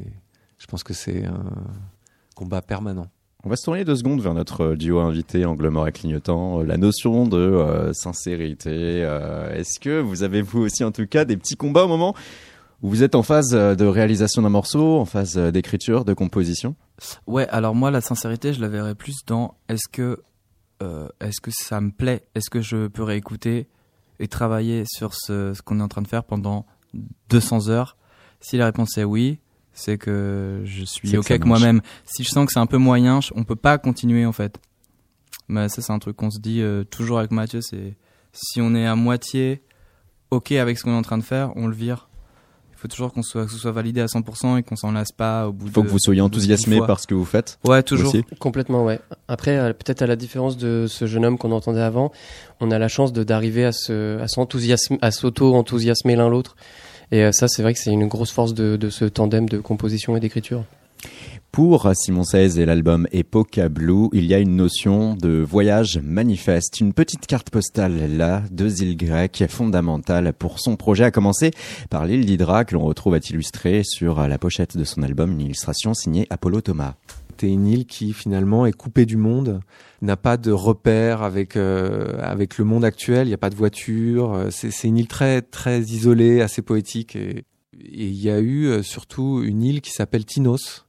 je pense que c'est un combat permanent. On va se tourner deux secondes vers notre euh, duo invité, Angle Mort et Clignotant. La notion de sincérité. Est-ce que vous avez vous aussi en tout cas des petits combats au moment où vous êtes en phase euh, de réalisation d'un morceau, en phase euh, d'écriture, de composition Ouais, alors moi la sincérité, je la verrais plus dans est-ce que euh, est-ce que ça me plaît, est-ce que je peux réécouter et travailler sur ce, ce qu'on est en train de faire pendant 200 heures? Si la réponse est oui, c'est que je suis ok avec moi-même. Si je sens que c'est un peu moyen, on peut pas continuer en fait. Mais ça c'est un truc qu'on se dit euh, toujours avec Mathieu, c'est si on est à moitié ok avec ce qu'on est en train de faire, on le vire. Il faut toujours qu'on soit, que ce soit validé à 100% et qu'on s'en lasse pas au bout Il faut de- que vous soyez enthousiasmé par ce que vous faites. Ouais, toujours. aussi. Complètement, ouais. Après, euh, peut-être à la différence de ce jeune homme qu'on entendait avant, on a la chance de d'arriver à se, à s'enthousiasmer, à s'auto-enthousiasmer l'un l'autre. Et euh, ça, c'est vrai que c'est une grosse force de, de ce tandem de composition et d'écriture. Pour Simon Saez et l'album Epoca Blue, il y a une notion de voyage manifeste, une petite carte postale là, deux îles grecques fondamentales pour son projet, à commencer par l'île d'Hydra que l'on retrouve à illustrer sur la pochette de son album, une illustration signée Apollo Thomas. T'es une île qui finalement est coupée du monde, n'a pas de repère avec euh, avec le monde actuel. Il n'y a pas de voiture. euh, C'est c'est une île très très isolée, assez poétique. Et et il y a eu euh, surtout une île qui s'appelle Tinos,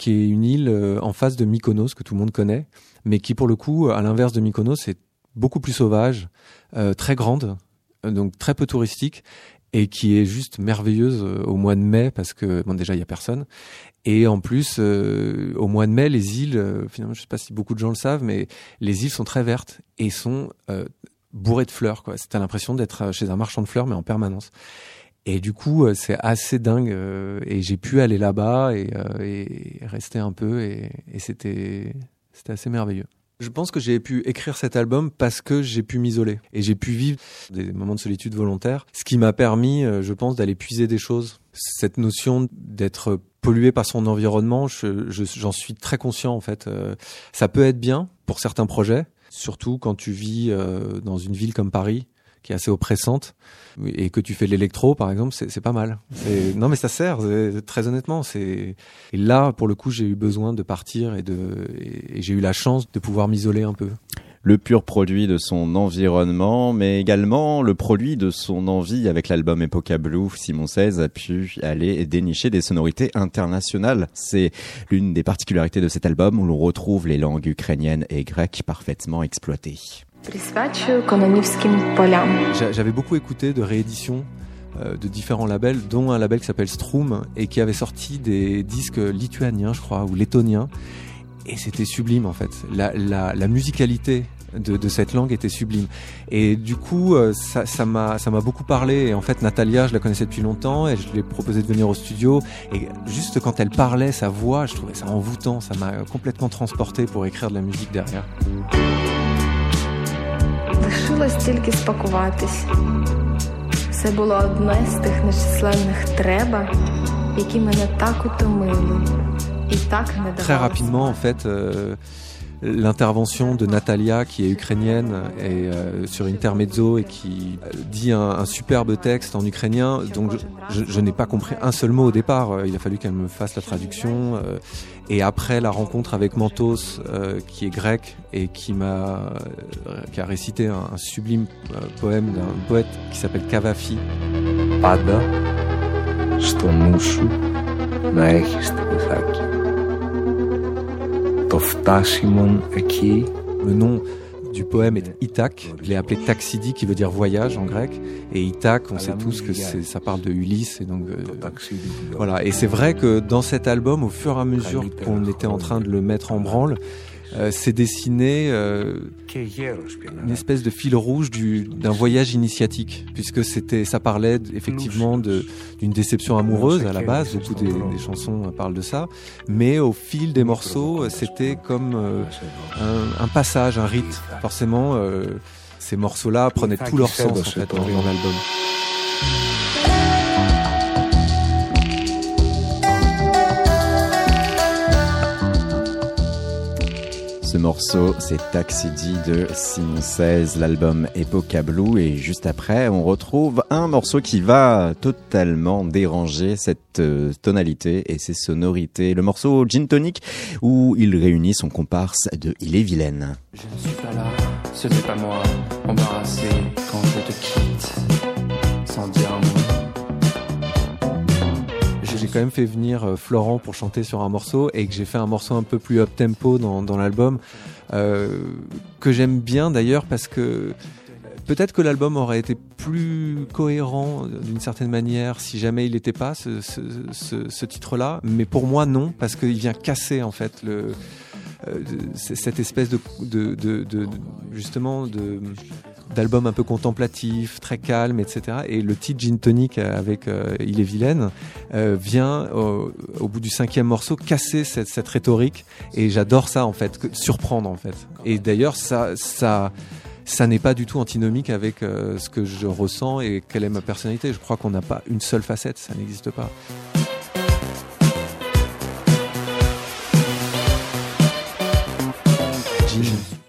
qui est une île euh, en face de Mykonos que tout le monde connaît, mais qui pour le coup, à l'inverse de Mykonos, est beaucoup plus sauvage, euh, très grande, euh, donc très peu touristique et qui est juste merveilleuse euh, au mois de mai parce que bon déjà il y a personne et en plus, euh, au mois de mai, les îles, euh, finalement, je sais pas si beaucoup de gens le savent, mais les îles sont très vertes et sont euh, bourrées de fleurs. Quoi. T'as l'impression d'être chez un marchand de fleurs, mais en permanence. Et du coup, euh, c'est assez dingue. euh, et j'ai pu aller là-bas et, euh, et rester un peu, et, et c'était c'était assez merveilleux. Je pense que j'ai pu écrire cet album parce que j'ai pu m'isoler et j'ai pu vivre des moments de solitude volontaire, ce qui m'a permis, je pense, d'aller puiser des choses. Cette notion d'être pollué par son environnement, je- je- j'en suis très conscient en fait. Ça peut être bien pour certains projets, surtout quand tu vis dans une ville comme Paris qui est assez oppressante et que tu fais l'électro par exemple, c'est pas mal. Non mais ça sert, très honnêtement. C'est là pour le coup j'ai eu besoin de partir et de et, j'ai eu la chance de pouvoir m'isoler un peu. Le pur produit de son environnement, mais également le produit de son envie avec l'album Epoca Blue. Simon Saez a pu aller dénicher des sonorités internationales. C'est l'une des particularités de cet album où l'on retrouve les langues ukrainiennes et grecques parfaitement exploitées. J'avais beaucoup écouté de rééditions euh, de différents labels, dont un label qui s'appelle Strum et qui avait sorti des disques lituaniens, je crois, ou lettoniens. Et c'était sublime en fait. La, musicalité de, cette langue était sublime. Et du coup, euh, ça m'a ça beaucoup parlé. Et en fait, Natalia, je la connaissais depuis longtemps et je lui ai proposé de venir au studio. Et juste quand elle parlait, sa voix, je trouvais ça envoûtant. Ça m'a complètement transporté pour écrire de la musique derrière. Лишилось тільки спакуватись. Це було одне з тих нечисленних треба, які мене так утомили і так не Très давали rapidement, en fait, euh, l'intervention de Natalia, qui est ukrainienne, et euh, sur Intermezzo et qui euh, dit un, un superbe texte en ukrainien. Donc, je, je- je n'ai pas compris un seul mot au départ. Euh, Il a fallu qu'elle me fasse la traduction. euh, et après la rencontre avec Mantos, euh, qui est grec et qui m'a, euh, qui a récité un, un sublime euh, poème d'un poète qui s'appelle Cavafi. Πάντα στο νου σου να έχεις την Ιθάκη. Το φτάσιμον εκεί Le nom du poème est Ithak. Je l'ai appelé Taxidi, qui veut dire voyage en grec. Et Ithak, on sait tous que c'est- ça parle de Ulysse. Et donc, euh, voilà. Et c'est vrai que dans cet album, au fur et à mesure qu'on était en train de le mettre en branle, euh, s'est dessiné euh, une espèce de fil rouge du- d'un voyage initiatique, puisque c'était, ça parlait effectivement d'une déception amoureuse à la base. Beaucoup des, chansons euh, parlent de ça, mais au fil des morceaux, euh, c'était comme euh, un, passage, un rite. Forcément, euh, ces morceaux-là prenaient tout leur sens en fait dans l'album. Ce morceau, c'est Taxidi de Simon 16, l'album Epoca Blue. Et juste après, on retrouve un morceau qui va totalement déranger cette euh, tonalité et ses sonorités. Le morceau Gin Tonic, où il réunit son comparse de Il est vilaine. Je ne suis pas là, ce n'est pas moi, embarrassé quand je te quitte, quand même fait venir euh, Florent pour chanter sur un morceau et que j'ai fait un morceau un peu plus up tempo dans, l'album euh, que j'aime bien d'ailleurs parce que peut-être que l'album aurait été plus cohérent d'une certaine manière si jamais il n'était pas ce, titre-là, mais pour moi non parce qu'il vient casser en fait le euh, cette espèce de justement de d'album un peu contemplatif, très calme, etc. Et le titre Gin Tonic avec euh, Il est vilaine euh, vient au, bout du cinquième morceau casser cette, cette rhétorique et j'adore ça en fait, que, surprendre en fait. Et d'ailleurs ça ça ça n'est pas du tout antinomique avec euh, ce que je ressens et quelle est ma personnalité. Je crois qu'on n'a pas une seule facette, ça n'existe pas.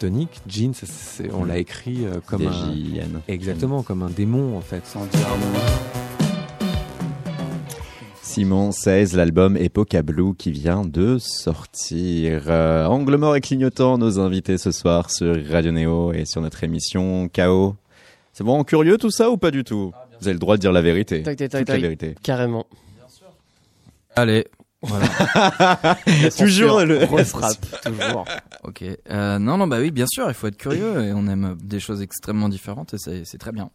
Tonic, Jean, ça, c'est- on l'a écrit euh, comme un, exactement comme un démon en fait. Sans dire. Simon 16, l'album Epoca Blue qui vient de sortir. Euh, Angle mort et clignotant, nos invités ce soir sur Radio Néo et sur notre émission KO. C'est vraiment curieux tout ça ou pas du tout? Vous avez le droit de dire la vérité. Tac, tac, tac, Toute la vérité. Carrément. Allez, voilà. Toujours le- refrappe, toujours. ok. Euh, non, non, bah oui, bien sûr, il faut être curieux et on aime des choses extrêmement différentes et c'est très bien.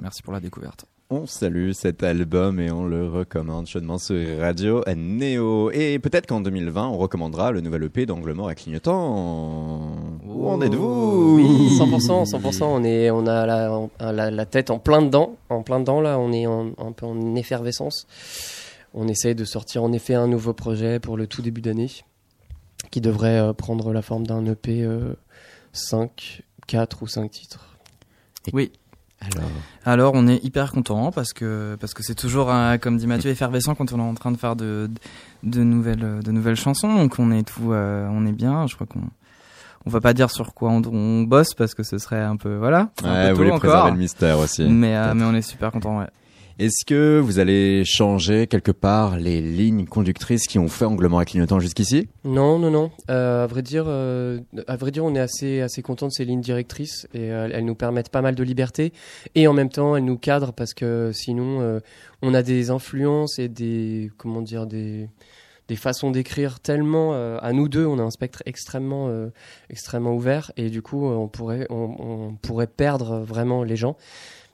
Merci pour la découverte. On salue cet album et on le recommande chaudement sur Radio Néo. Et peut-être qu'en 2020, on recommandera le nouvel EP d'Angle mort et clignotant. Où en êtes-vous Oui, 100%, 100%. On est, on a la, en- la, la tête en plein dedans, en plein dedans là. On est en- un peu en effervescence. On essaye de sortir en effet un nouveau projet pour le tout début d'année, qui devrait euh, prendre la forme d'un EP euh, 5, 4 ou 5 titres. Oui. Alors, Alors, on est hyper content parce que parce que c'est toujours, euh, comme dit Mathieu, effervescent quand on est en train de faire de de nouvelles de nouvelles chansons. Donc on est tout, euh, on est bien. Je crois qu'on on va pas dire sur quoi on, on bosse parce que ce serait un peu voilà. un ouais, peu vous tôt voulez encore. préserver le mystère aussi. Mais euh, mais on est super content. Ouais. Est-ce que vous allez changer quelque part les lignes conductrices qui ont fait Angle mort et clignotant jusqu'ici? Non, non, non. Euh, à vrai dire, euh, à vrai dire, on est assez, assez content de ces lignes directrices et euh, elles nous permettent pas mal de liberté et en même temps elles nous cadrent parce que sinon euh, on a des influences et des, comment dire, des, des façons d'écrire tellement euh, à nous deux, on a un spectre extrêmement, euh, extrêmement ouvert et du coup euh, on pourrait, on pourrait perdre vraiment les gens.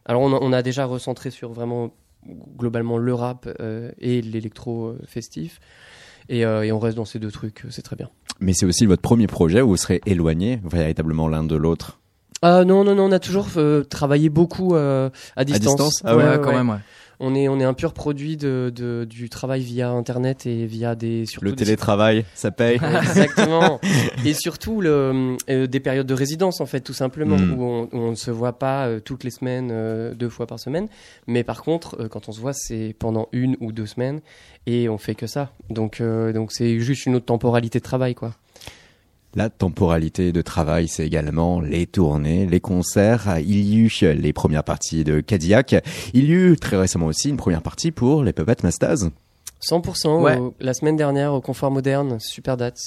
Alors on a, on a déjà recentré sur vraiment globalement le rap euh, et l'électro euh, festif. Et, euh, et on reste dans ces deux trucs, c'est très bien. Mais c'est aussi votre premier projet où vous serez éloignés véritablement l'un de l'autre? Ah non, non, non, on a toujours euh, travaillé beaucoup euh, à distance. distance Ah ouais, Ouais, quand même. Ouais. On est, on est un pur produit de, de, du travail via Internet et via des... Surtout Le des- télétravail, ça paye. Exactement. et surtout le, euh, des périodes de résidence en fait, tout simplement, Mm. où, on, où on ne se voit pas euh, toutes les semaines, euh, deux fois par semaine. Mais par contre, euh, quand on se voit, c'est pendant une ou deux semaines et on fait que ça. Donc, euh, donc c'est juste une autre temporalité de travail, quoi. La temporalité de travail, c'est également les tournées, les concerts. Il y eut les premières parties de Cadillac. Il y eut très récemment aussi une première partie pour les Puppet Masters. 100% Ouais. au- la semaine dernière au Confort Moderne, super date.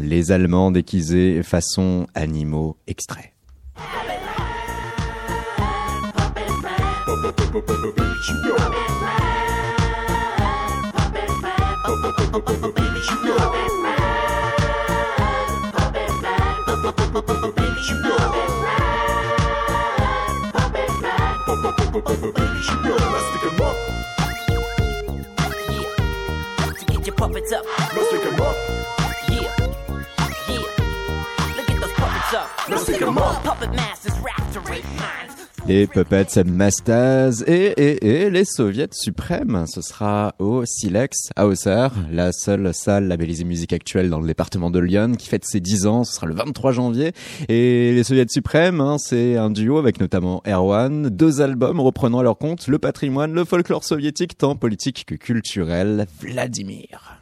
Les Allemands déguisés façon animaux extraits. Get your puppets up. Let's pick 'em up. Yeah. Yeah. Look at those puppets up. Let's pick 'em up. Puppet masters rap to rape minds. Les Puppets Masters et, et, et les Soviets suprêmes. Ce sera au Silex à Auxerre, la seule salle labellisée musique actuelle dans le département de Lyon qui fête ses 10 ans. Ce sera le 23 janvier. Et les Soviets suprêmes, hein, c'est un duo avec notamment Erwan. Deux albums reprenant à leur compte le patrimoine, le folklore soviétique, tant politique que culturel. Vladimir.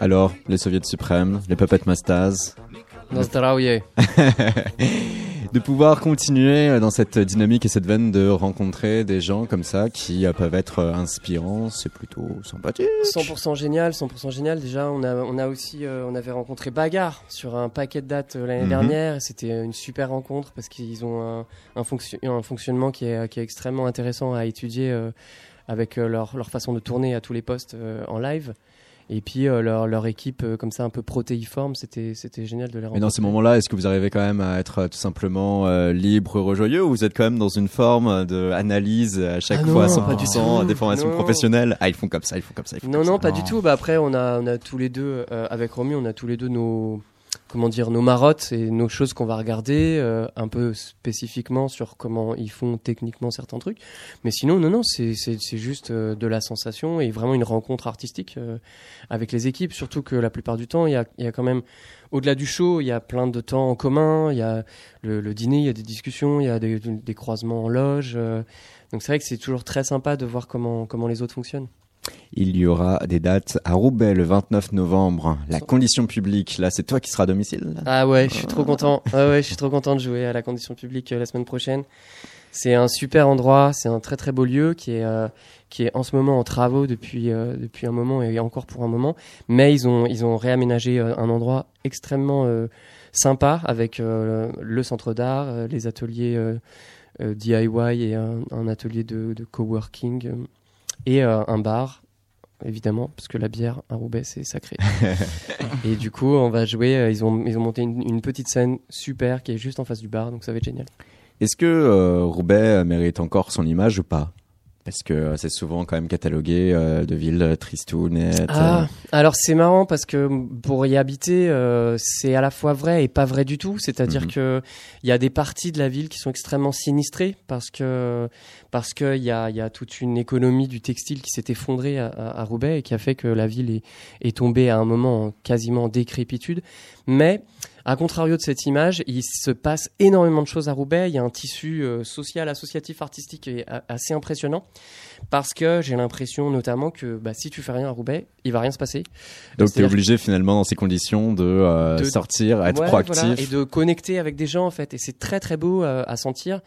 Alors, les soviets suprêmes, les puppet masters, de pouvoir continuer dans cette dynamique et cette veine de rencontrer des gens comme ça qui euh, peuvent être euh, inspirants, c'est plutôt sympathique. 100% génial, 100% génial. Déjà, on a, on a aussi, euh, on avait rencontré Bagar sur un paquet de dates euh, l'année Mhm. dernière. C'était une super rencontre parce qu'ils ont un, un, fonction- un fonctionnement qui est, qui est extrêmement intéressant à étudier euh, avec leur, leur façon de tourner à tous les postes euh, en live. Et puis euh, leur, leur équipe euh, comme ça un peu protéiforme, c'était c'était génial de les Mais rencontrer. dans ces moments-là, est-ce que vous arrivez quand même à être euh, tout simplement euh, libre, heureux, joyeux ou vous êtes quand même dans une forme d'analyse à chaque Ah non, fois, pas du 100%, tout. des formations Non. professionnelles? Ah, ils font comme ça, ils font comme ça, ils font Non, comme non, ça. pas du tout. Bah après, on a, on a tous les deux, euh, avec Romy, on a tous les deux nos, comment dire, nos marottes et nos choses qu'on va regarder, euh, un peu spécifiquement sur comment ils font techniquement certains trucs. Mais sinon, non, non, c'est, c'est, juste euh, de la sensation et vraiment une rencontre artistique euh, avec les équipes. Surtout que la plupart du temps, il y a, il y a quand même, au-delà du show, il y a plein de temps en commun. Il y a le, le dîner, il y a des discussions, il y a des, des croisements en loge. euh. donc c'est vrai que c'est toujours très sympa de voir comment, comment les autres fonctionnent. Il y aura des dates à Roubaix le 29 novembre. La condition publique, là, c'est toi qui seras à domicile là? Ah ouais, je suis trop content. Ah ouais, je suis trop content de jouer à la condition publique euh, la semaine prochaine. C'est un super endroit, c'est un très très beau lieu qui est euh, qui est en ce moment en travaux depuis euh, depuis un moment et encore pour un moment. Mais ils ont ils ont réaménagé un endroit extrêmement sympa avec le centre d'art, les ateliers DIY et un, un atelier de, de coworking et euh, un bar évidemment parce que la bière à Roubaix c'est sacré. et du coup on va jouer. euh, Ils ont ils ont monté une, une petite scène super qui est juste en face du bar donc ça va être génial. Est-ce que euh, Roubaix mérite encore son image ou pas? Parce que euh, c'est souvent quand même catalogué euh, de ville euh, tristounette. Ah, alors c'est marrant parce que pour y habiter, euh, c'est à la fois vrai et pas vrai du tout. C'est-à-dire Mhm. que il y a des parties de la ville qui sont extrêmement sinistrées parce que parce que il y a y a toute une économie du textile qui s'est effondrée à, à- à Roubaix et qui a fait que la ville est est tombée à un moment en quasiment décrépitude. Mais à contrario de cette image, il se passe énormément de choses à Roubaix. Il y a un tissu euh, social, associatif, artistique qui est a- assez impressionnant parce que j'ai l'impression notamment que bah, si tu fais rien à Roubaix, il va rien se passer. Donc tu es obligé finalement dans ces conditions de, euh, de- sortir, être Ouais, proactif. voilà, et de connecter avec des gens en fait. Et c'est très très beau euh, à sentir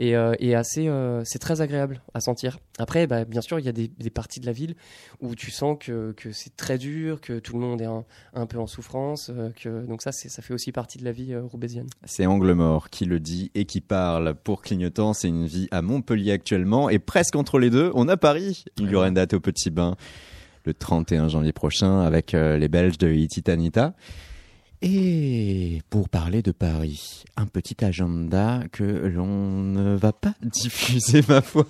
et, euh, et assez, euh, c'est très agréable à sentir. Après, bah, bien sûr, il y a des, des parties de la ville où tu sens que, que c'est très dur, que tout le monde est un, un peu en souffrance. euh, que donc ça, ça fait aussi partie de la vie roubaisienne. C'est Angle Mort qui le dit et qui parle. Pour Clignotant, c'est une vie à Montpellier actuellement. Et presque entre les deux, on a Paris. Il y aura une date au Petit Bain le 31 janvier prochain avec les Belges de Ititanita. Et pour parler de Paris, un petit agenda que l'on ne va pas diffuser, ma foi.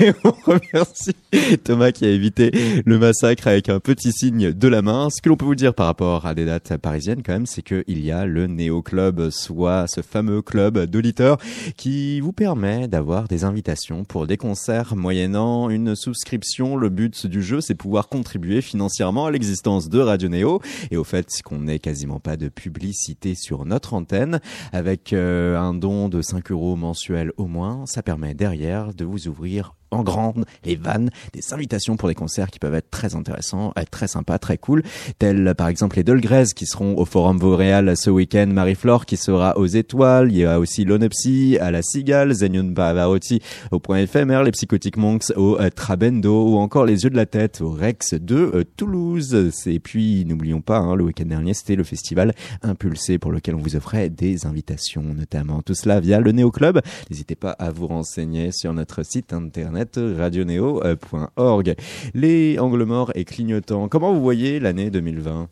Et on remercie Thomas qui a évité le massacre avec un petit signe de la main. Ce que l'on peut vous dire par rapport à des dates parisiennes, quand même, c'est qu'il y a le Néo Club, soit ce fameux club d'auditeurs qui vous permet d'avoir des invitations pour des concerts moyennant une souscription. Le but du jeu, c'est pouvoir contribuer financièrement à l'existence de Radio Néo et au fait qu'on n'ait quasiment pas de publicité sur notre antenne. Avec euh, un don de 5 euros mensuel au moins, ça permet derrière de vous ouvrir en grande les vannes des invitations pour des concerts qui peuvent être très intéressants, être très sympas, très cool, tels par exemple les Dolgrès qui seront au Forum Vauréal ce week-end, Marie-Flore qui sera aux Étoiles, il y a aussi l'Onepsy à la Cigale, Zenion Bavarotti au Point éphémère, les Psychotic Monks au euh, Trabendo ou encore les Yeux de la Tête au Rex de euh, Toulouse. Et puis n'oublions pas, hein, le week-end dernier c'était le festival Impulsé pour lequel on vous offrait des invitations notamment. Tout cela via le Néo Club. N'hésitez pas à vous renseigner sur notre site internet radioneo.org. Les angles morts et clignotants, comment vous voyez l'année 2020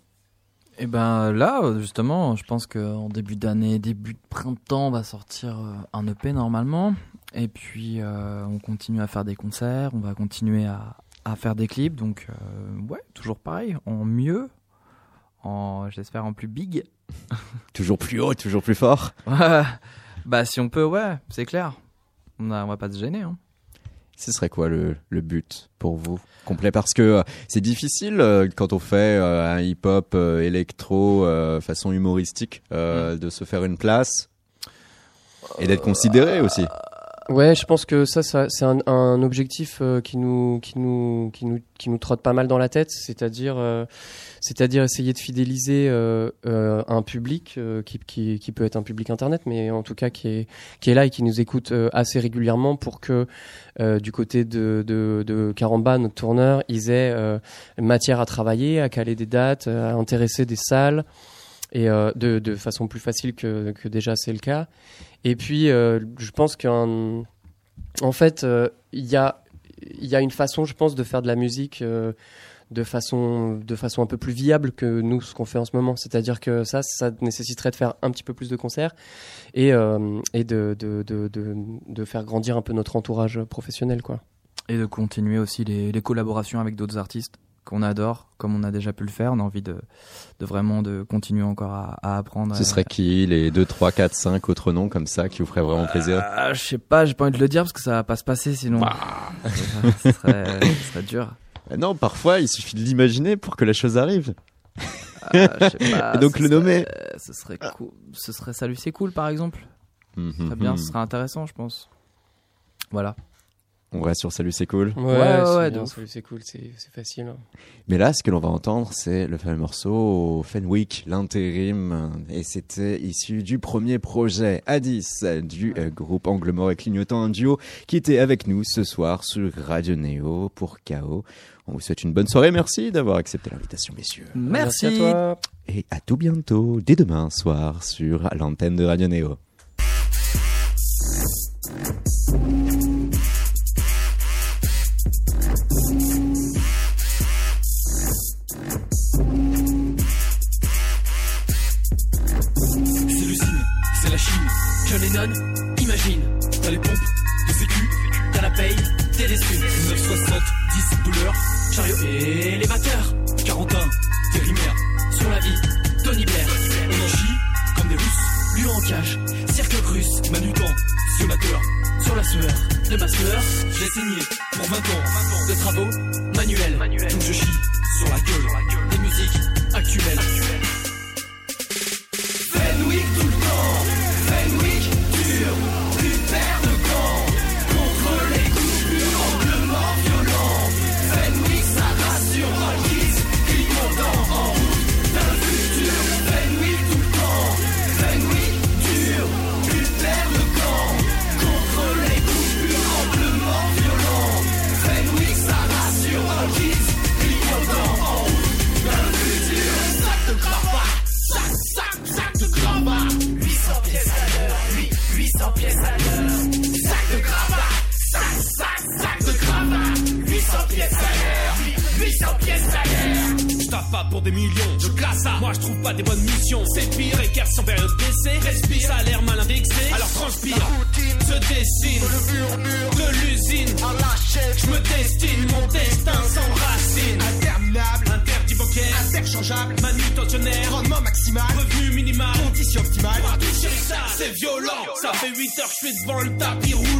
Et ben là, euh, justement, je pense qu'en début d'année, début de printemps, on va sortir euh, un EP normalement. Et puis, euh, on continue à faire des concerts, on va continuer à, à faire des clips. Donc, euh, ouais, toujours pareil, en mieux, en, j'espère en plus big. Toujours plus haut, toujours plus fort? Bah si on peut, ouais, c'est clair. On, a, on va pas se gêner. Hein. Ce serait quoi le, le but pour vous complet? Parce que euh, c'est difficile euh, quand on fait euh, un hip-hop électro façon humoristique euh, de se faire une place et d'être considéré aussi. Ouais, je pense que ça, ça c'est un, un objectif euh, qui nous, qui nous, qui nous, qui nous trotte pas mal dans la tête, c'est-à-dire, euh, c'est-à-dire essayer de fidéliser euh, euh, un public euh, qui, qui, qui peut être un public internet, mais en tout cas qui est, qui est là et qui nous écoute euh, assez régulièrement pour que du côté de, de, de Caramba, notre tourneur, ils aient matière à travailler, à caler des dates, à intéresser des salles et euh, de, de façon plus facile que, que déjà c'est le cas. Et puis, euh, je pense qu'en en fait, euh, il y a une façon, je pense, de faire de la musique euh, de façon de façon un peu plus viable que nous ce qu'on fait en ce moment. C'est-à-dire que ça, ça nécessiterait de faire un petit peu plus de concerts et de faire grandir un peu notre entourage professionnel, quoi. Et de continuer aussi les, les collaborations avec d'autres artistes qu'on adore, comme on a déjà pu le faire. On a envie de, de vraiment de continuer encore à, à apprendre. Ce serait qui les 2, 3, 4, 5 autres noms comme ça qui vous ferait vraiment plaisir? Ah, Je sais pas, j'ai pas envie de le dire parce que ça va pas se passer sinon. ce, serait, ce serait dur. Euh, Non, parfois il suffit de l'imaginer pour que la chose arrive. Ah, pas, Et donc le nommer. serait- Ce serait cool. Ce serait Salut, c'est cool par exemple. Très bien, ce serait intéressant, je pense. Voilà. On reste sur Salut, c'est cool. Ouais, ouais, ouais, bien, de c'est c'est cool, c'est c'est facile. hein. Mais là, ce que l'on va entendre, c'est le fameux morceau Fenwick, l'intérim. Et c'était issu du premier projet A10 du euh, groupe Angle Mort et Clignotant, un duo qui était avec nous ce soir sur Radio Néo pour KO. On vous souhaite une bonne soirée. Merci d'avoir accepté l'invitation, messieurs. Merci. à toi. Et à tout bientôt, dès demain soir, sur l'antenne de Radio Néo. Imagine, t'as les pompes de sécu, t'as la paye, t'es déçu. 960, 10 douleurs, chariot et les batteurs. 41, des rimaires, sur la vie, Tony Blair. On en chie comme des russes, lui en cage, cirque russe, manutant, sionateur, sur la sueur de ma sueur. J'ai signé pour 20 ans de travaux manuels. Donc je chie sur la gueule des musiques actuelles. Fenwick tout le je suis devant le tapis roulant.